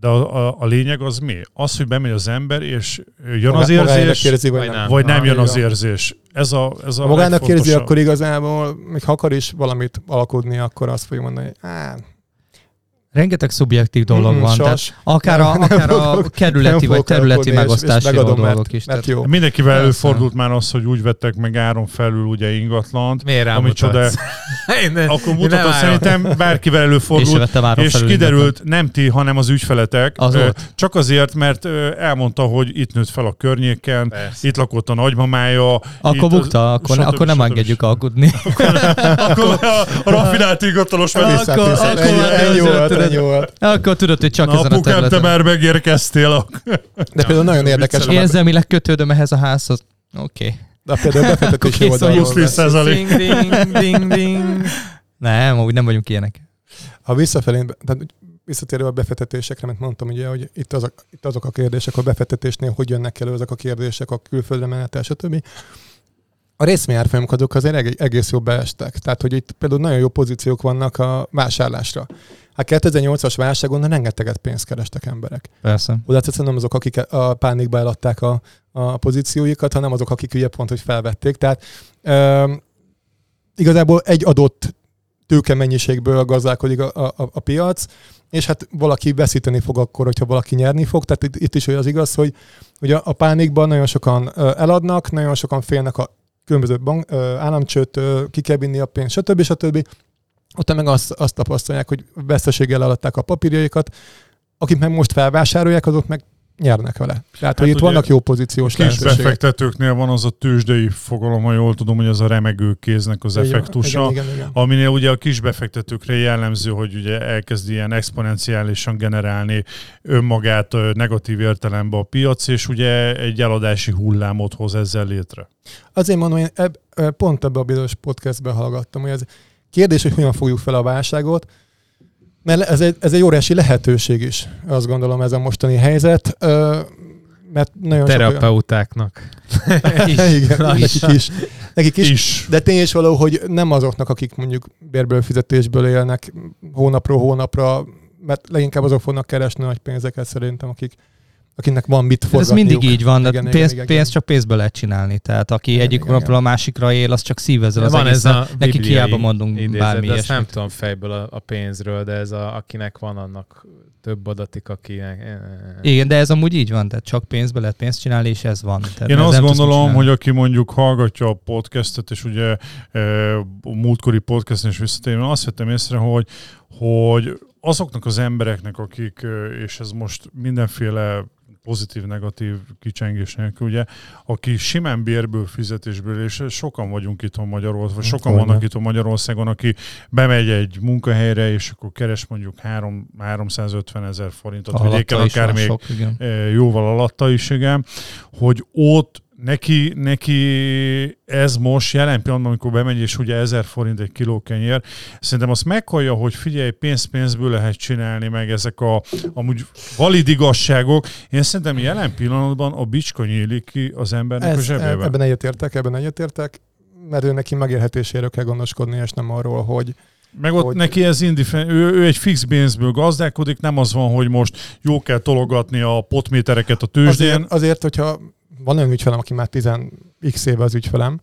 De a, a, a lényeg az mi? Az, hogy bemegy az ember, és jön az érzés, Érzi, vagy nem. vagy nem jön az érzés. Ez a, ez a magának érzi, legfontosabb. akkor igazából, még ha akar is valamit alkudni, akkor azt fogja mondani, hogy Rengeteg szubjektív dolog mm, van. Tehát sas, akár a, Nem akár a kerületi nem vagy területi alkudni, és- és megosztási dolgok mert, is. mert Tehát jó. Mindenkivel Persze. előfordult már az, hogy úgy vettek meg áron felül ugye ingatlant, Miért ami csoda? (laughs) Én ne- akkor állom. szerintem bárkivel előfordult, és felül kiderült, nem ti, hanem az ügyfeletek. Az. Csak azért, mert elmondta, hogy itt nőtt fel a környéken, Persze. itt lakott a nagymamája. Akkor bukta, akkor, nem engedjük alkudni. (laughs) Akkor a, a rafinált ingatlanos Akkor- tudod, akkor tudod, hogy csak Na, ezen a apukám, te területen. már megérkeztél. (laughs) De például nagyon érdekes, Érzelmileg kötődöm ehhez a házhoz. Oké. Okay. de például befektetési a oldalról 20 vesz. százalék. Ding, ding, ding, ding. Nem, úgy nem vagyunk ilyenek. Ha visszafelé, tehát visszatérve a befektetésekre, mert mondtam ugye, hogy itt azok, itt azok a kérdések a befektetésnél, hogy jönnek elő ezek a kérdések, a külföldre menetel, stb. A részvényárfolyamok azok azért eg- egész jól beestek. Tehát, hogy itt például nagyon jó pozíciók vannak a vásárlásra. Hát 2008-as válságon rengeteget pénzt kerestek emberek. Persze. Oda teszem nem azok, akik a pánikba eladták a, a pozícióikat, hanem azok, akik ugye pont, hogy felvették. Tehát um, igazából egy adott tőkemennyiségből gazdálkodik a, a, a piac, és hát valaki veszíteni fog akkor, hogyha valaki nyerni fog. Tehát itt, itt is olyan az igaz, hogy, hogy a, a pánikban nagyon sokan ö, eladnak, nagyon sokan félnek a különböző bank, ö, államcsőtől, ki kell vinni a pénzt, stb. stb. Ott meg azt, azt tapasztalják, hogy veszteséggel eladták a papírjaikat, akik meg most felvásárolják, azok meg nyernek vele. Tehát, hogy itt Hát vannak jó pozíciós Kis lehetőségek. befektetőknél van az a tőzsdei fogalom, ha jól tudom, hogy az a remegő kéznek az Igen, effektusa. Igen, igen, igen. Aminél ugye a kis befektetőkre jellemző, hogy ugye elkezd ilyen exponenciálisan generálni önmagát negatív értelemben a piac, és ugye egy eladási hullámot hoz ezzel létre. Azért mondom, én eb, pont ebbe a bizonyos podcastben hallgattam, hogy ez kérdés, hogy hogyan fogjuk fel a válságot, mert ez egy, ez egy óriási lehetőség is, azt gondolom ez a mostani helyzet, mert nagyon sok olyan- Terapeutáknak. (laughs) Igen, nekik is. Nekik is. Is. De tény is való, hogy nem azoknak, akik mondjuk bérből fizetésből élnek hónapról hónapra, mert leginkább azok fognak keresni nagy pénzeket szerintem, akik, akiknek van mit Hát ez mindig így van, de Igen, igen, pénz, igen, pénz igen. csak pénzből lehet csinálni. Tehát aki Igen, egyik napról a másikra él, az csak szívezzel az Van ez egészen. a Neki hiába mondunk idézet, bármi de ezt nem tudom fejből a, a pénzről, de ez a, akinek van, annak több adatik, akinek... Igen, de ez amúgy így van, tehát csak pénzbe lehet pénzt csinálni, és ez van. Tehát Én ez azt gondolom, hogy aki mondjuk hallgatja a podcastet, és ugye e, a múltkori podcastin is visszatérve, azt vettem észre, hogy, hogy azoknak az embereknek, akik, ö, és ez most mindenféle pozitív-negatív kicsengés nélkül, ugye, aki simán bérből, fizetésből, és sokan vagyunk itt Magyarországon, vagy sokan Hogyne. vannak itt Magyarországon, aki bemegy egy munkahelyre, és akkor keres mondjuk 3, 350 ezer forintot, Alatta vidéken akár még sok, igen. eh, jóval alatta is, igen, hogy ott neki, neki ez most jelen pillanatban, amikor bemegy, és ugye 1000 forint egy kiló kenyér, szerintem azt meghallja, hogy figyelj, pénz-pénzből lehet csinálni, meg ezek a amúgy valid igazságok. Én szerintem jelen pillanatban a bicska nyílik ki az embernek a Ez, zsebébe. ebben egyetértek, ebben egyetértek, mert ő neki megélhetéséről kell gondoskodni, és nem arról, hogy Meg ott hogy- neki ez indifen, ő, ő egy fix pénzből gazdálkodik, nem az van, hogy most jó kell tologatni a potmétereket a tőzsdén. azért, azért, hogyha van olyan ügyfelem, aki már 10 x éve az ügyfelem,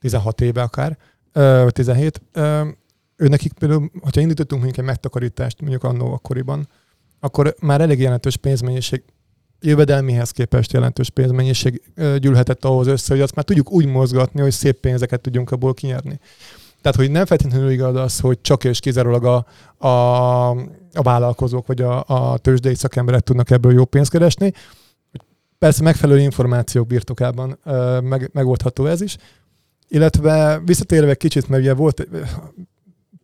16 éve akár, vagy 17, ö, ő nekik például, hogyha indítottunk mondjuk egy megtakarítást mondjuk annó akkoriban, akkor már elég jelentős pénzmennyiség, jövedelmihez képest jelentős pénzmennyiség gyűlhetett ahhoz össze, hogy azt már tudjuk úgy mozgatni, hogy szép pénzeket tudjunk abból kinyerni. Tehát, hogy nem feltétlenül igaz az, hogy csak és kizárólag a, a, a vállalkozók vagy a, a tőzsdei szakemberek tudnak ebből jó pénzt keresni. Persze megfelelő információk birtokában meg, megoldható ez is. Illetve visszatérve egy kicsit, mert ugye volt,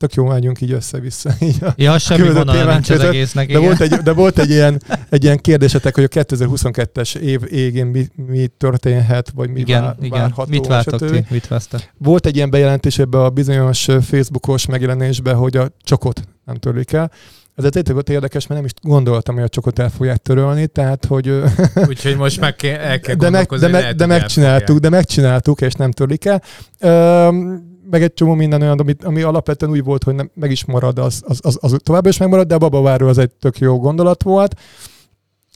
tök jó megyünk így össze-vissza. (laughs) Így a, Ja, semmi témák nincs az egésznek. de igen. volt, egy, de volt egy (laughs) ilyen, egy ilyen kérdésetek, hogy a 2022-es év végén mi, mi történhet, vagy mi igen, vár, igen. várható. Mit vártak ti? Mit vesztek? Volt egy ilyen bejelentés ebbe a bizonyos Facebookos megjelenésbe, hogy a csokot nem törlik el. Ez egy volt érdekes, mert nem is gondoltam, hogy a csokot el fogják törölni, tehát hogy... (laughs) Úgyhogy most meg kell, el kell de, meg, de, lehet, de megcsináltuk, de megcsináltuk, és nem törlik el. Üm, meg egy csomó minden olyan, ami, ami alapvetően úgy volt, hogy nem, meg is marad, az, az, az, az továbbra is megmarad, de a babaváró az egy tök jó gondolat volt.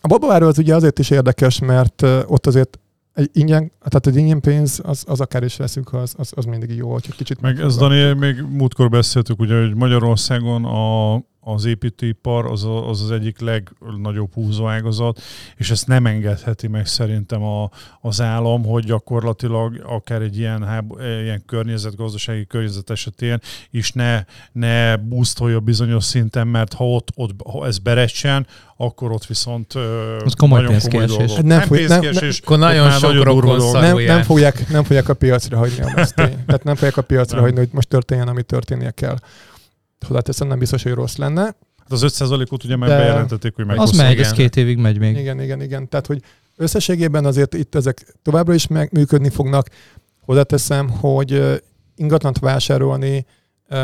A babaváró az ugye azért is érdekes, mert ott azért egy ingyen, tehát egy ingyen pénz, az, az akár is veszünk, az, az, az mindig jó, hogy kicsit Meg ez. Dani, még múltkor beszéltük, ugye, hogy Magyarországon a, az építőipar az, a, az az egyik legnagyobb húzóágazat, és ezt nem engedheti meg szerintem a, az állam, hogy gyakorlatilag akár egy ilyen, háb- eh, ilyen környezet, gazdasági környezet esetén is ne, ne boostolja bizonyos szinten, mert ha ott, ott ha ez berecsen, akkor ott viszont Az komoly nagyon komoly dolgok. Nem Nem, fog- nem- Akkor nagyon sok szar- nem, nem, fogják, nem fogják a piacra hagyni a. Tehát nem fogják a piacra Nem. hagyni, hogy most történjen, ami történnie kell. Hozzáteszem, nem biztos, hogy rossz lenne. Hát az 5%-ot ugye már De- bejelentették, hogy Az meghosszabb. megy, igen. ez két évig megy még. Igen, igen, igen. Tehát, hogy összességében azért itt ezek továbbra is meg, működni fognak. Hozzáteszem, hogy ingatlant vásárolni,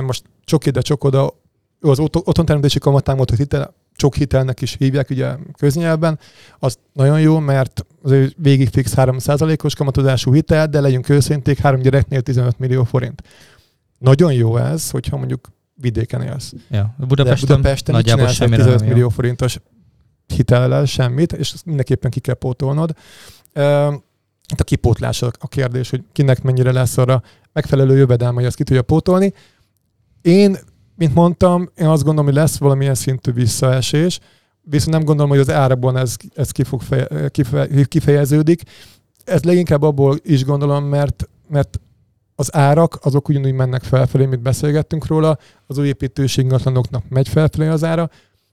most csak ide, csak oda, az ot- otthonteremtési kamatámot, hogy hitel, csak hitelnek is hívják ugye köznyelven, az nagyon jó, mert azért végig fix 3%-os kamatozású hitel, de legyünk őszinték, három gyereknél 15 millió forint. Nagyon jó ez, hogyha mondjuk vidéken élsz. Ja. De Budapesten, Budapesten mit nagyjából semmire 15 nem jó. millió forintos hitellel semmit, és ezt mindenképpen ki kell pótolnod. Itt a kipótlás a kérdés, hogy kinek mennyire lesz arra megfelelő jövedelme, hogy azt ki tudja pótolni. Én, mint mondtam, én azt gondolom, hogy lesz valamilyen szintű visszaesés, viszont nem gondolom, hogy az árakban ez, ez ki fog feje, kife, kifejeződik. Ez leginkább abból is gondolom, mert, mert az árak azok ugyanúgy mennek felfelé, mint beszélgettünk róla, az új építős ingatlanoknak megy felfelé az ára,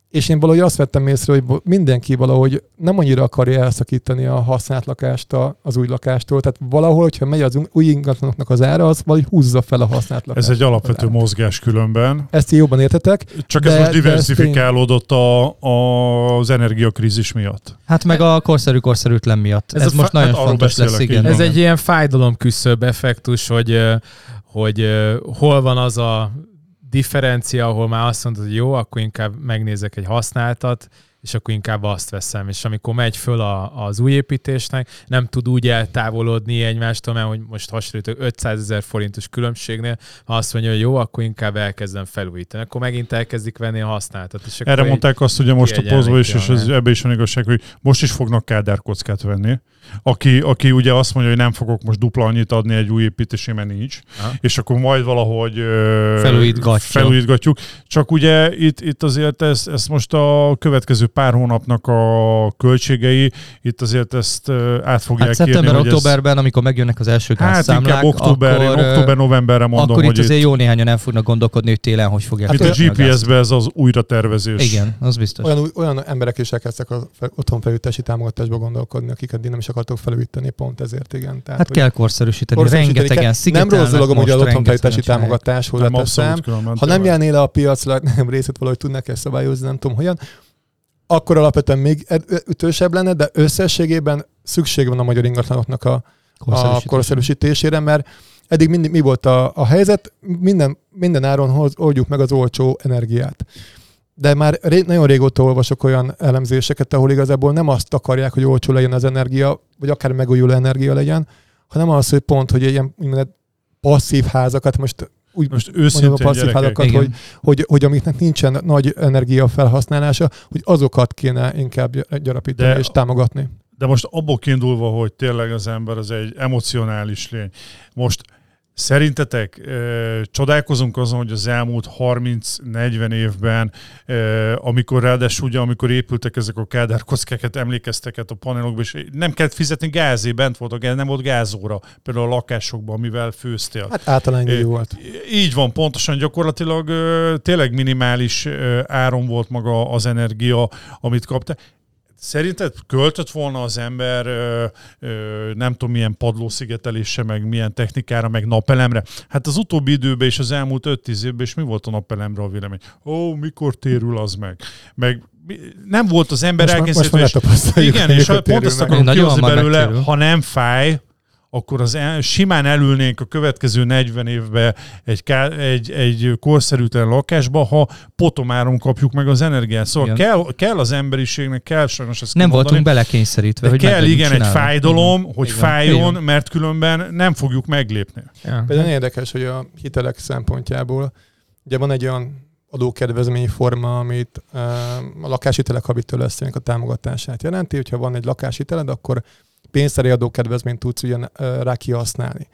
és én valahogy azt vettem észre, hogy mindenki valahogy nem annyira akarja elszakítani a használt lakást az új lakástól. Tehát valahol, hogyha megy az új ingatlanoknak az ára, az valahogy húzza fel a használt lakást. Ez egy alapvető mozgás különben. Ezt jobban értetek. Csak de, ez most diversifikálódott a, a, az energiakrízis miatt. Hát meg a korszerű-korszerűtlen miatt. Ez, ez most fa- nagyon hát fontos lesz, igen. Ez egy ilyen fájdalom küszöbb effektus, hogy, hogy hol van az a differencia, ahol már azt mondod, hogy jó, akkor inkább megnézek egy használtat, és akkor inkább azt veszem. És amikor megy föl a, az új építésnek, nem tud úgy eltávolodni egymástól, mert hogy most hasonlítok 500 ezer forintos különbségnél, ha azt mondja, hogy jó, akkor inkább elkezdem felújítani. Akkor megint elkezdik venni a használtat. És Erre mondták azt, hogy most a pozva is, és ez, ebbe is van igazság, hogy most is fognak kádárkockát venni aki, aki ugye azt mondja, hogy nem fogok most dupla annyit adni egy új építésé, mert nincs, Aha. és akkor majd valahogy felújítgatjuk. Csak ugye itt, itt azért ez, ez most a következő pár hónapnak a költségei, itt azért ezt át fogják hát szeptember, kérni, októberben, ez... amikor megjönnek az első gázszámlák, hát október, akkor, október, novemberre mondom, akkor itt hogy azért itt... jó néhányan nem fognak gondolkodni, hogy télen hogy fogják. Hát a GPS-be ez az újratervezés. Igen, az biztos. Olyan, olyan emberek is elkezdtek az otthonfelújítási támogatásba gondolkodni, akik eddig nem is akartok felújítani, pont ezért igen. Tehát, hát kell korszerűsíteni, korszerűsíteni rengetegen Nem rossz dolog, hogy az otthonfelújítási támogatás hozzáteszem. Ha nem jelnél le a piacra, (laughs) nem részét valahogy tudnak ezt szabályozni, nem tudom hogyan, akkor alapvetően még ütősebb lenne, de összességében szükség van a magyar ingatlanoknak a, a korszerűsítésére, mert eddig mindig mi volt a, a helyzet, minden, minden áron hoz, oldjuk meg az olcsó energiát. De már ré, nagyon régóta olvasok olyan elemzéseket, ahol igazából nem azt akarják, hogy olcsó legyen az energia, vagy akár megújuló energia legyen, hanem az, hogy pont, hogy ilyen passzív házakat, most úgy most mondjam a passzív házakat, hogy, hogy, hogy, amiknek nincsen nagy energia felhasználása, hogy azokat kéne inkább gyarapítani de, és támogatni. De most abból kiindulva, hogy tényleg az ember az egy emocionális lény. Most Szerintetek e, csodálkozunk azon, hogy az elmúlt 30-40 évben, e, amikor ráadásul ugye, amikor épültek ezek a Kádár kockeket, emlékeztek a panelokba, és nem kellett fizetni gázé, bent volt gáz, nem volt gázóra, például a lakásokban, amivel főztél. Hát általán e, volt. Így van, pontosan gyakorlatilag e, tényleg minimális e, áron volt maga az energia, amit kapta. Szerinted költött volna az ember ö, ö, nem tudom milyen padlószigetelésre, meg milyen technikára, meg napelemre? Hát az utóbbi időben és az elmúlt 5-10 évben is mi volt a napelemre a vélemény? Ó, mikor térül az meg? Meg nem volt az ember elkészítő. Igen, és pont azt akarom kihozni belőle, ha nem fáj, akkor az el, simán elülnénk a következő 40 évben egy, egy, egy korszerűtlen lakásba, ha potomáron kapjuk meg az energiát. Szóval kell, kell az emberiségnek, kell sajnos ezt Nem voltunk belekényszerítve. De hogy kell igen egy fájdalom, igen. hogy igen. fájjon, igen. mert különben nem fogjuk meglépni. Ja. Például érdekes, hogy a hitelek szempontjából ugye van egy olyan adókedvezményforma, amit a lakáshitelek habitől a támogatását jelenti. Hogyha van egy lakáshiteled, akkor pénzteri adókedvezményt tudsz ugyan rá kihasználni.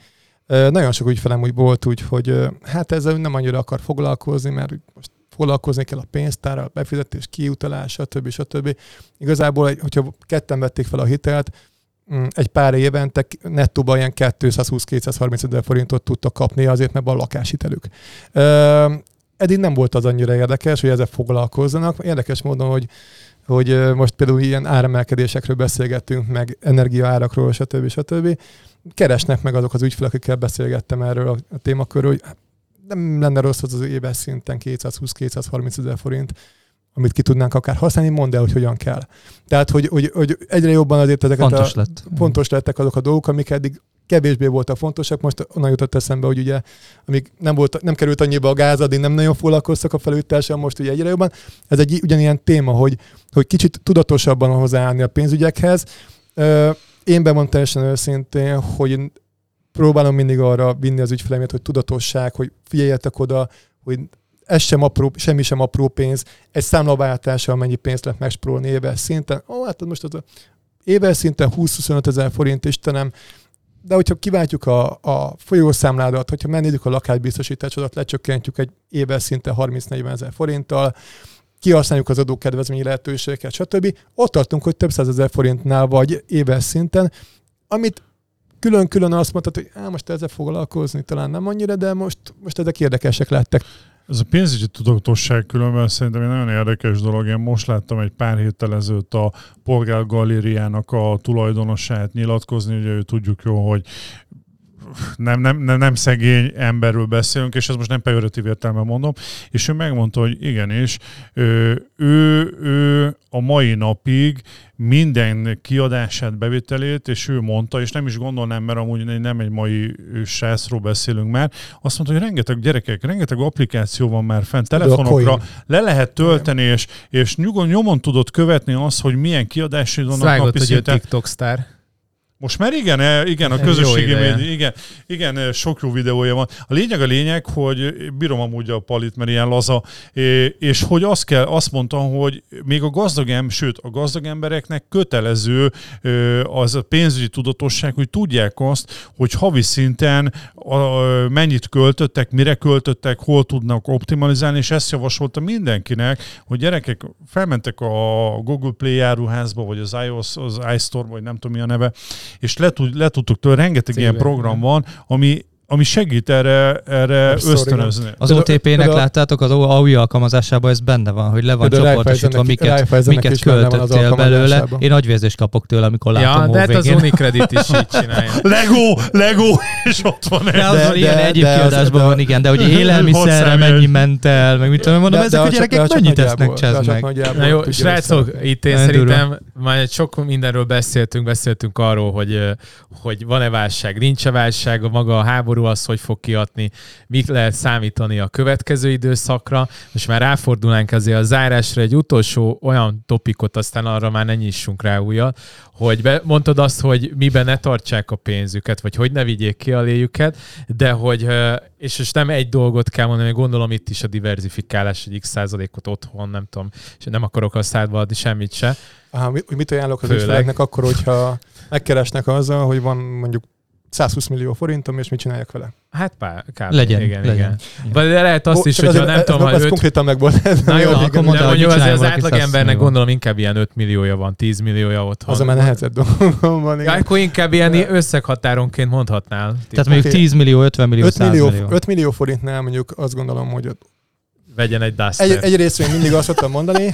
Nagyon sok ügyfelem úgy volt úgy, hogy hát ezzel nem annyira akar foglalkozni, mert most foglalkozni kell a pénztárral, befizetés, kiutalás, stb. stb. Igazából, hogyha ketten vették fel a hitelt, mm, egy pár évente nettóban ilyen 220-230 ezer forintot tudtak kapni azért, mert van lakáshitelük. Eddig nem volt az annyira érdekes, hogy ezzel foglalkozzanak. Érdekes módon, hogy hogy most például ilyen áremelkedésekről beszélgettünk, meg energiaárakról, stb. stb. Keresnek meg azok az ügyfelek, akikkel beszélgettem erről a témakörről, hogy nem lenne rossz az az éves szinten 220-230 ezer forint, amit ki tudnánk akár használni, mondd el, hogy hogyan kell. Tehát, hogy, hogy, hogy egyre jobban azért ezeket fontos a, lett. fontos lettek azok a dolgok, amik eddig kevésbé voltak fontosak. Most onnan jutott eszembe, hogy ugye, amíg nem, volt, nem került annyiba a gáz, addig nem nagyon foglalkoztak a felújítással, most ugye egyre jobban. Ez egy ugyanilyen téma, hogy, hogy kicsit tudatosabban hozzáállni a pénzügyekhez. Én bemondtam teljesen őszintén, hogy próbálom mindig arra vinni az ügyfelemet, hogy tudatosság, hogy figyeljetek oda, hogy ez sem apró, semmi sem apró pénz, egy számlaváltással mennyi pénzt lehet megspórolni éves szinten. Ó, hát most az a éves szinten 20-25 ezer forint, Istenem, de hogyha kiváltjuk a, a folyószámládat, hogyha megnézzük a lakásbiztosításodat, lecsökkentjük egy éves szinte 30-40 ezer forinttal, kihasználjuk az adókedvezményi lehetőségeket, stb. Ott tartunk, hogy több százezer forintnál vagy éves szinten, amit külön-külön azt mondtad, hogy á, most ezzel foglalkozni talán nem annyira, de most, most ezek érdekesek lettek. Ez a pénzügyi tudatosság különben szerintem egy nagyon érdekes dolog. Én most láttam egy pár héttel ezelőtt a Polgár Galériának a tulajdonosát nyilatkozni, ugye ő tudjuk jó, hogy nem, nem, nem, nem szegény emberről beszélünk, és ez most nem pejoratív értelme mondom, és ő megmondta, hogy igenis, ő, ő, ő a mai napig minden kiadását, bevételét, és ő mondta, és nem is gondolnám, mert amúgy nem egy mai sászról beszélünk már, azt mondta, hogy rengeteg gyerekek, rengeteg applikáció van már fent, telefonokra le lehet tölteni, és, és nyugon, nyomon tudod követni azt, hogy milyen kiadásai vannak napi hogy ő szinten. TikTok sztár. Most már igen, eh, igen, a közösségi média, igen, igen, eh, sok jó videója van. A lényeg a lényeg, hogy bírom amúgy a palit, mert ilyen laza, és hogy azt kell, azt mondtam, hogy még a gazdag em, sőt, a gazdag embereknek kötelező az a pénzügyi tudatosság, hogy tudják azt, hogy havi szinten a, mennyit költöttek, mire költöttek, hol tudnak optimalizálni, és ezt javasolta mindenkinek, hogy gyerekek felmentek a Google Play áruházba, vagy az iOS, az iStore, vagy nem tudom mi a neve, és le, tud, le tudtuk tőle, rengeteg ilyen Cégben, program igen. van, ami, ami segít erre, erre ösztönözni. Az OTP-nek például- láttátok, az AUI alkalmazásában ez benne van, hogy le van csoportosítva, miket, miket költöttél belőle. Én agyvérzést kapok tőle, amikor látom Ja, a de hát az. Unicredit is így csinálja. (laughs) Lego, Lego, és ott van De egy. De- ilyen de- egyéb de az- kiadásban de- van, igen, de hogy (laughs) élelmiszerre mennyi ment el, meg mit tudom, én, mondom, ezek a gyerekek mennyit esznek, csak meg. Na jó, srácok, itt én szerintem már sok mindenről beszéltünk, beszéltünk arról, hogy, hogy van-e válság, nincs-e válság, a maga a háború az, hogy fog kiadni, mik lehet számítani a következő időszakra. Most már ráfordulnánk azért a zárásra egy utolsó olyan topikot, aztán arra már ne nyissunk rá újat, hogy be, mondtad azt, hogy miben ne tartsák a pénzüket, vagy hogy ne vigyék ki a léjüket, de hogy, és most nem egy dolgot kell mondani, gondolom itt is a diversifikálás, egy x százalékot otthon, nem tudom, és nem akarok a szádba adni semmit se. Aha, mi- hogy mit ajánlok az Főleg. ügyfeleknek akkor, hogyha megkeresnek azzal, hogy van mondjuk 120 millió forintom, és mit csináljak vele? Hát pár, kb. Legyen, igen, legyen. igen. Vagy de lehet azt Ó, is, azért nem tudom, ha ez öt... konkrétan meg volt. Ez Na jó, igen, akkor hogy mondjuk azért az csinálj valaki átlag 100 embernek millió. gondolom inkább ilyen 5 milliója van, 10 milliója otthon. Az a már nehezebb dolgom van. Ja, akkor inkább ilyen összeghatáronként mondhatnál. Tehát mondjuk Oké. 10 millió, 50 millió, 5 100 millió, millió. 5 millió forintnál mondjuk azt gondolom, hogy Vegyen egy Duster. egy, egy részről én mindig azt szoktam mondani, (laughs)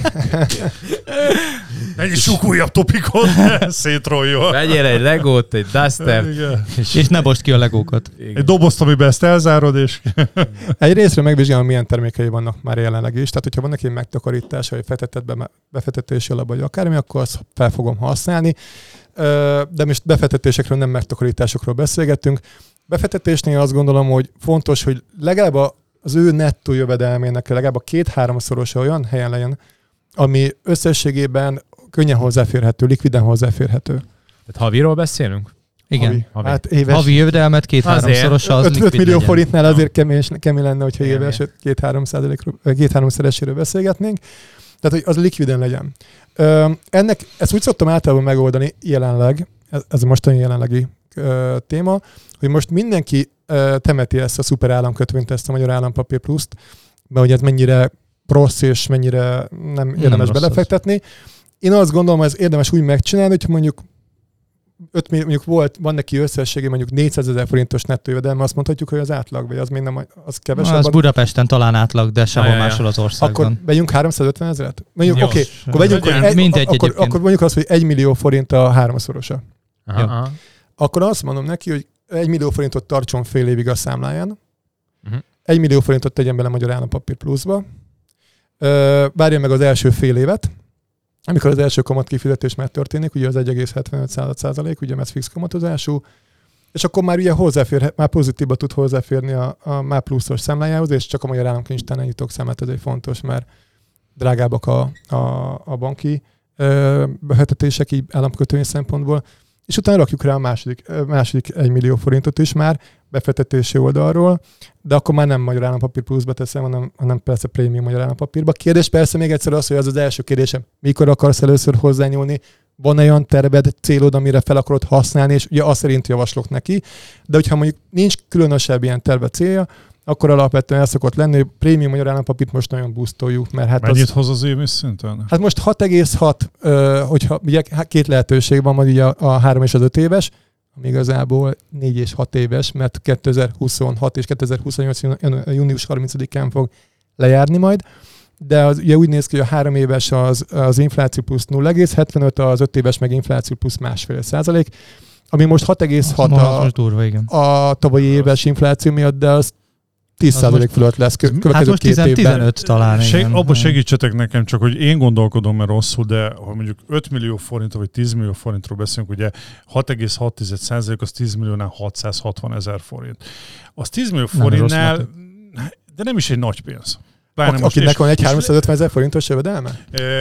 Egy sok újabb topikot, szétroljon. Vegyél egy Legót, egy Duster. Igen. És ne bost ki a legókat. Egy dobozt, amiben ezt elzárod, és (laughs) egy részről megvizsgálom, milyen termékei vannak már jelenleg is. Tehát, hogyha van neki megtakarítás, vagy be, befektetési alap, vagy akármi, akkor azt fel fogom használni. De most befektetésekről, nem megtakarításokról beszélgettünk. Befektetésnél azt gondolom, hogy fontos, hogy legalább a- az ő nettó jövedelmének legalább a két-háromszorosa olyan helyen legyen, ami összességében könnyen hozzáférhető, likviden hozzáférhető. Tehát haviról beszélünk? Igen. Havi. Havi. Hát éves. Havi jövedelmet két-háromszorosa az 5, 5 likvid millió legyen. forintnál azért kemény, kemény lenne, hogyha Igen, éves igen. két-három százalékról- ö, két-három szereséről beszélgetnénk. Tehát, hogy az likviden legyen. Ö, ennek, ezt úgy szoktam általában megoldani jelenleg, ez, ez a mostani jelenlegi ö, téma, hogy most mindenki temeti ezt a szuper államkötvényt, ezt a Magyar Állampapír Pluszt, mert hogy ez mennyire rossz és mennyire nem érdemes az. belefektetni. Én azt gondolom, ez érdemes úgy megcsinálni, hogy mondjuk 5 millió, mondjuk volt, van neki összességében mondjuk 400 ezer forintos nettó jövedelme, azt mondhatjuk, hogy az átlag, vagy az még nem, az kevesebb. Az Budapesten talán átlag, de sehol máshol az akkor országban. vegyünk 350 ezeret? Mondjuk, oké, okay, akkor vegyünk, hogy Legyen. egy, Mindegy akkor, egyébként. akkor mondjuk azt, hogy 1 millió forint a háromszorosa. Aha, aha. Akkor azt mondom neki, hogy 1 millió forintot tartson fél évig a számláján, Mhm. 1 millió forintot tegyen bele Magyar Állampapír pluszba, várja meg az első fél évet, amikor az első kamat kifizetés már történik, ugye az 1,75 százalék, ugye ez fix kamatozású, és akkor már ugye hozzáfér, már pozitívba tud hozzáférni a, a már pluszos számlájához, és csak a Magyar Államkincstárnál nyitok számát, ez egy fontos, mert drágábbak a, a, a banki ö, befektetések így államkötvény szempontból, és utána rakjuk rá a második, második 1 millió forintot is már befektetési oldalról, de akkor már nem Magyar Állampapír pluszba teszem, hanem, hanem persze prémium Magyar Állampapírba. Kérdés persze még egyszer az, hogy az az első kérdésem, mikor akarsz először hozzányúlni, van olyan terved, célod, amire fel akarod használni, és ugye azt szerint javaslok neki, de hogyha mondjuk nincs különösebb ilyen terve célja, akkor alapvetően el szokott lenni, hogy prémium magyar állampapírt most nagyon boostoljuk, mert hát mennyit az, hoz az éves szinten? Hát most 6,6, ö, hogyha ugye két lehetőség van, ugye a, a 3 és az 5 éves, ami igazából 4 és 6 éves, mert 2026 és 2028 júni- június 30-án fog lejárni majd, de az, ugye úgy néz ki, hogy a három éves az, az infláció plusz 0,75, az öt éves meg infláció plusz másfél százalék, ami most 6,6 Ma- a, igen. a tavalyi éves infláció miatt, de az 10 Az százalék most- fölött lesz kö- Hát következő most két 10, évben. 15 talán, Seg, igen. abba segítsetek nekem, csak hogy én gondolkodom, mert rosszul, de ha mondjuk 5 millió forintról vagy 10 millió forintról beszélünk, ugye 6,6% az 10 milliónál 660 ezer forint. Az 10 millió Nem forintnál, mati. de nem is egy nagy pénz. Pláne Ak- most, akinek van egy és- 350 ezer forintos jövedelme?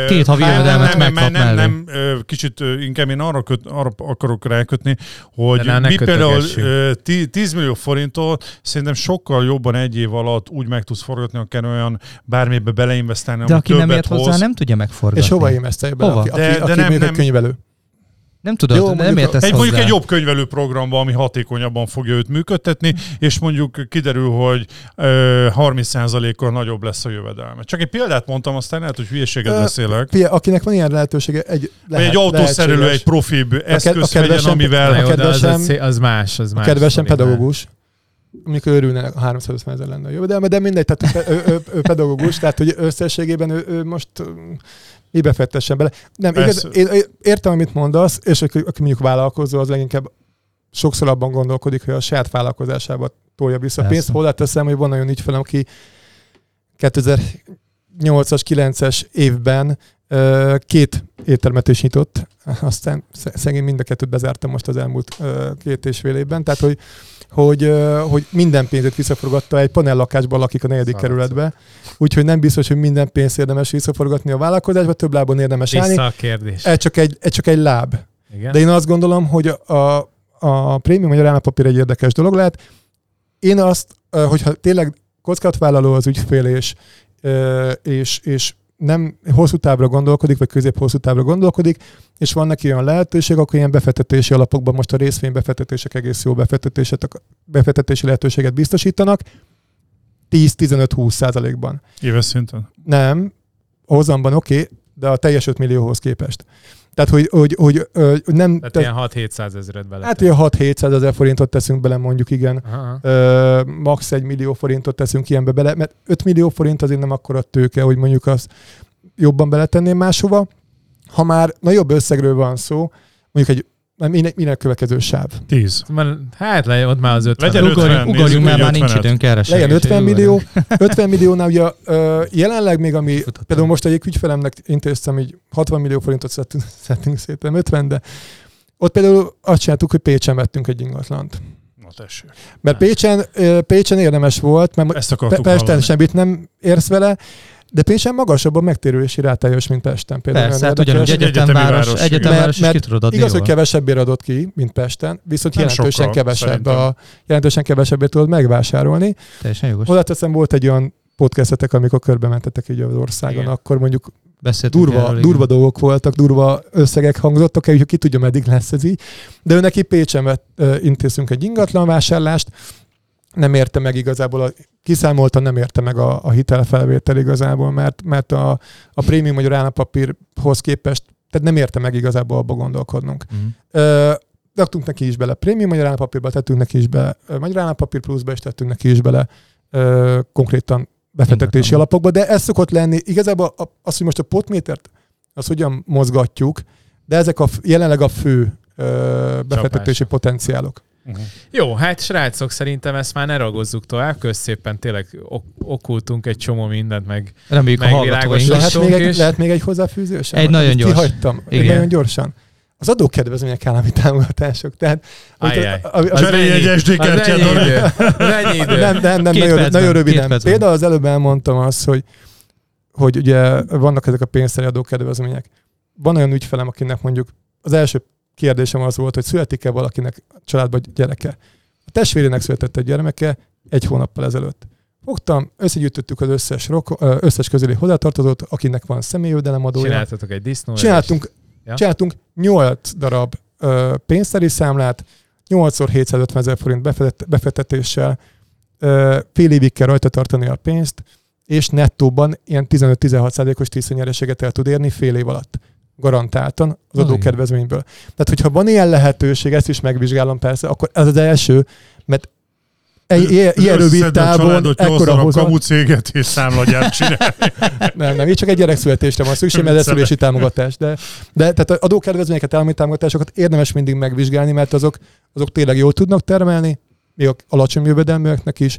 Két havi nem, jövedelmet nem, nem, nem, nem, kicsit inkább én arra, köt, arra akarok rákötni, hogy ne- ne mi például kötögessünk. ö, ti- 10 millió forinttól szerintem sokkal jobban egy év alatt úgy meg tudsz forgatni, akár olyan bármibe beleinvestálni, De aki nem ért hozzá, hoz. nem tudja megforgatni. És hova investálja be? Hova? Aki, De- aki, de aki nem- mondjuk nem- egy könyvelő. Nem tudod, Jó, nem értesz Egy hozzá. mondjuk egy jobb könyvelő programba, ami hatékonyabban fogja őt működtetni, és mondjuk kiderül, hogy ö, 30%-kal nagyobb lesz a jövedelme. Csak egy példát mondtam, aztán lehet, hogy hülyeséget beszélek. Fia, akinek van ilyen lehetősége, egy, lehet, egy autószerelő, lehetséges. egy profibb eszköz a vegyen, kedvesem- amivel... Az, kedvesem- az, az más, az A más. kedvesem sztori már. pedagógus, amikor örülne a 350% ezer lenne a jövedelme, de mindegy, tehát ő, ő, ő, ő pedagógus, tehát hogy összességében ő, ő most mibe fektessen bele. Nem, igaz, Persze. én, én értem, amit mondasz, és aki, aki mondjuk vállalkozó, az leginkább sokszor abban gondolkodik, hogy a saját vállalkozásába tolja vissza a pénzt. Persze. Hozzáteszem, hogy van olyan ügyfelem, aki 2008-as, 9-es évben két éttermet is nyitott, (laughs) aztán sz- szegény mind a kettőt bezártam most az elmúlt két és fél évben, tehát hogy, hogy, hogy minden pénzét visszaforgatta, egy panellakásban lakik a negyedik Szarad. kerületbe, úgyhogy nem biztos, hogy minden pénzt érdemes visszaforgatni a vállalkozásba, több lábon érdemes állni. Vissza a kérdés. Ez csak egy, ez csak egy láb. Igen? De én azt gondolom, hogy a, a, prémium magyar állampapír egy érdekes dolog lehet. Én azt, hogyha tényleg kockázatvállaló az ügyfél, és, és, és nem hosszú távra gondolkodik, vagy közép-hosszú távra gondolkodik, és van neki olyan lehetőség, akkor ilyen befektetési alapokban most a részvénybefektetések egész jó befektetéset, befektetési lehetőséget biztosítanak, 10-15-20 százalékban. Éves szinten? Nem, hozamban oké, okay, de a teljes 5 millióhoz képest. Tehát, hogy, hogy, hogy, hogy nem... Tehát Tehát ilyen 6-700 ezeret bele. Hát ilyen 6-700 ezer forintot teszünk bele, mondjuk igen. Aha. Ö, max. 1 millió forintot teszünk ilyenbe bele, mert 5 millió forint azért nem akkora tőke, hogy mondjuk azt jobban beletenném máshova. Ha már nagyobb összegről van szó, mondjuk egy minden, minden következő sáv. 10. Már- Hát le, ott már az 50. Legyen Ugorjunk, 50, ugorjunk mert már nincs 50-et. időnk erre Legyen segítség, 50 ugorjunk. millió, 50 milliónál ugye jelenleg még, ami Futottam. például most egyik ügyfelemnek intéztem, így 60 millió forintot szedtünk, (laughs) szedtünk szét, nem 50, de ott például azt csináltuk, hogy Pécsen vettünk egy ingatlant. Na tessék. Mert Pécsen, Pécsen érdemes volt, mert Ezt akartuk Pesten hallani. semmit nem érsz vele, de Pécsen magasabb a megtérülési rátája is, mint Pesten. Például Persze, hát ugyanúgy egyetemváros, egyetemváros, Mert- ki tudod adni Igaz, hogy jól. kevesebbért adott ki, mint Pesten, viszont Nem jelentősen sokkal, kevesebb, szerintem. a, jelentősen kevesebbért tudod megvásárolni. Teljesen jogos. Hozzáteszem, volt egy olyan podcastetek, amikor körbe mentetek így az országon, Igen. akkor mondjuk Beszéltünk durva, erről, durva igen. dolgok voltak, durva összegek hangzottak el, úgyhogy ki tudja, meddig lesz ez így. De ő neki Pécsen vett, ö, intézünk egy ingatlan vásárlást, nem érte meg igazából, a, kiszámolta, nem érte meg a, a hitelfelvétel igazából, mert, mert a, a prémium magyar állampapírhoz képest, tehát nem érte meg igazából abba gondolkodnunk. Mhm. Ö, raktunk neki is bele prémium magyar állampapírba, tettünk neki is bele magyar állampapír pluszba, és tettünk neki is bele ö, konkrétan befektetési Ingatlan. alapokba, de ez szokott lenni, igazából az, hogy most a potmétert, az hogyan mozgatjuk, de ezek a, jelenleg a fő ö, befektetési Csapások. potenciálok. Uh-huh. Jó, hát srácok, szerintem ezt már ne ragozzuk tovább. Kösz szépen tényleg ok- okultunk egy csomó mindent, meg Reméljük a Megvilágosodott. is. Lehet még, egy, lehet még egy hozzáfűzős? Egy nagyon gyors. Kihagytam. Egy Igen. nagyon gyorsan. Az adókedvezmények állami támogatások. Tehát, Ajjaj. a- Az Cserélj egy SD kártyát? Nem, nem, nem, Két nagyon, percben, nagyon röviden. Például az előbb elmondtam azt, hogy, hogy ugye vannak ezek a pénzteli adókedvezmények. Van olyan ügyfelem, akinek mondjuk az első kérdésem az volt, hogy születik-e valakinek a családban gyereke. A testvérének született egy gyermeke egy hónappal ezelőtt. Fogtam, összegyűjtöttük az összes, roko, összes közüli hozzátartozót, akinek van személyjövedelem adója. Csináltatok egy disznó. Csináltunk, Ja. csináltunk 8 darab ö, pénzteli számlát, 8 x 750 ezer forint befektet- befektetéssel, fél évig kell rajta tartani a pénzt, és nettóban ilyen 15-16 százalékos tisztanyereséget el tud érni fél év alatt. Garantáltan az adókedvezményből. Tehát, hogyha van ilyen lehetőség, ezt is megvizsgálom persze, akkor ez az első, mert egy- ilyen, rövid távon ekkora hozat. kamu céget és számlagyárt csinál. (laughs) Nem, nem, így csak egy gyerekszületésre van szükség, mert ez szülési támogatás. De, de tehát az adókedvezményeket, állami támogatásokat érdemes mindig megvizsgálni, mert azok, azok tényleg jól tudnak termelni, még alacsony jövedelműeknek is,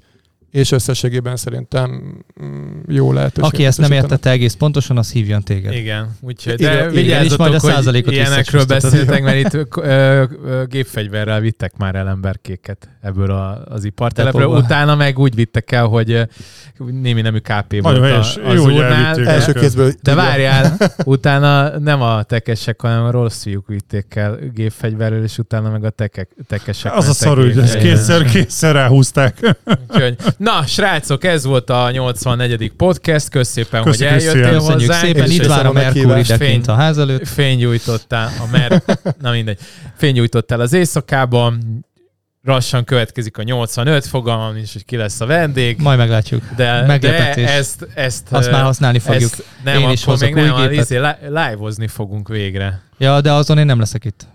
és összességében szerintem mm, jó lehetőség. Aki ezt nem értette egész pontosan, az hívjon téged. Igen, úgyhogy Igen, de igen, és majd vigyázzatok, a százalékot ilyenekről beszéltek, mert itt ö, ö, gépfegyverrel vittek már el emberkéket ebből a, az ipartelepről. Utána meg úgy vittek el, hogy némi nemű KP volt Nagyon a, helyes. az Jó, urnál. de- Első kézből. De várjál, (laughs) utána nem a tekesek, hanem a rossz fiúk vitték el gépfegyverrel, és utána meg a tekek, tekesek. Az a mentek szar, hogy ezt gépfegyverrel. kétszer, kétszer ráhúzták. Úgyhogy, na, srácok, ez volt a 84. podcast. Kösz szépen, Köszi, hogy eljöttél Krisztián. Köszönjük hozzánk. szépen, és itt vár a Merkur meghívást. idekint a ház előtt. fénygyújtottál a mer... (laughs) Na mindegy. Fénygyújtottál az éjszakában. Lassan következik a 85, fogalmam is, hogy ki lesz a vendég. Majd meglátjuk. De, Meglepetés. de ezt, ezt, Azt már használni fogjuk. Ezt nem, Én is akkor hozok még nem, új a gépet. izé, li- live-ozni fogunk végre. Ja, de azon én nem leszek itt.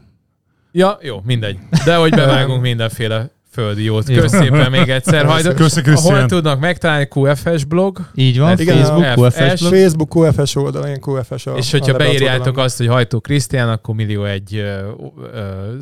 Ja, jó, mindegy. De hogy bevágunk (laughs) mindenféle földi jót. Jó. Kösz szépen még egyszer. Hajd, Köszi, hol tudnak megtalálni QFS blog, Így van, Igen, Facebook, a QFS FS. blog. Facebook QFS oldalon, QFS a és a hogyha lebeadott beírjátok azt, hogy Hajtó Krisztián, akkor millió egy ö, ö,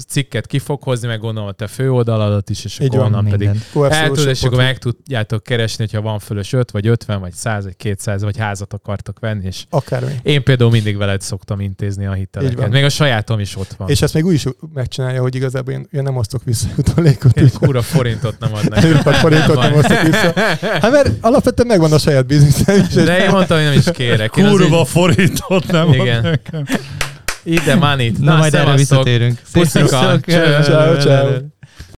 cikket ki fog hozni, meg gondolom a te főoldaladat is, és Így akkor van. onnan pedig Minden. QFS eltud, és akkor meg tudjátok keresni, hogyha van fölös 5, vagy 50, vagy 100, vagy 200, vagy házat akartok venni, és Akármi. én például mindig veled szoktam intézni a hiteleket. Még a sajátom is ott van. És ezt még úgy is megcsinálja, hogy igazából én, én nem osztok vissza (laughs) jutalékot. Én kúra forintot nem adnak. Én pár forintot nem osztok vissza. Hát mert alapvetően megvan a saját bizniszem is. De én mondtam, hogy nem is kérek. Kurva azért- forintot nem Igen. ad nekem. Ide money Na, majd erre visszatérünk. Puszika. Ciao, ciao.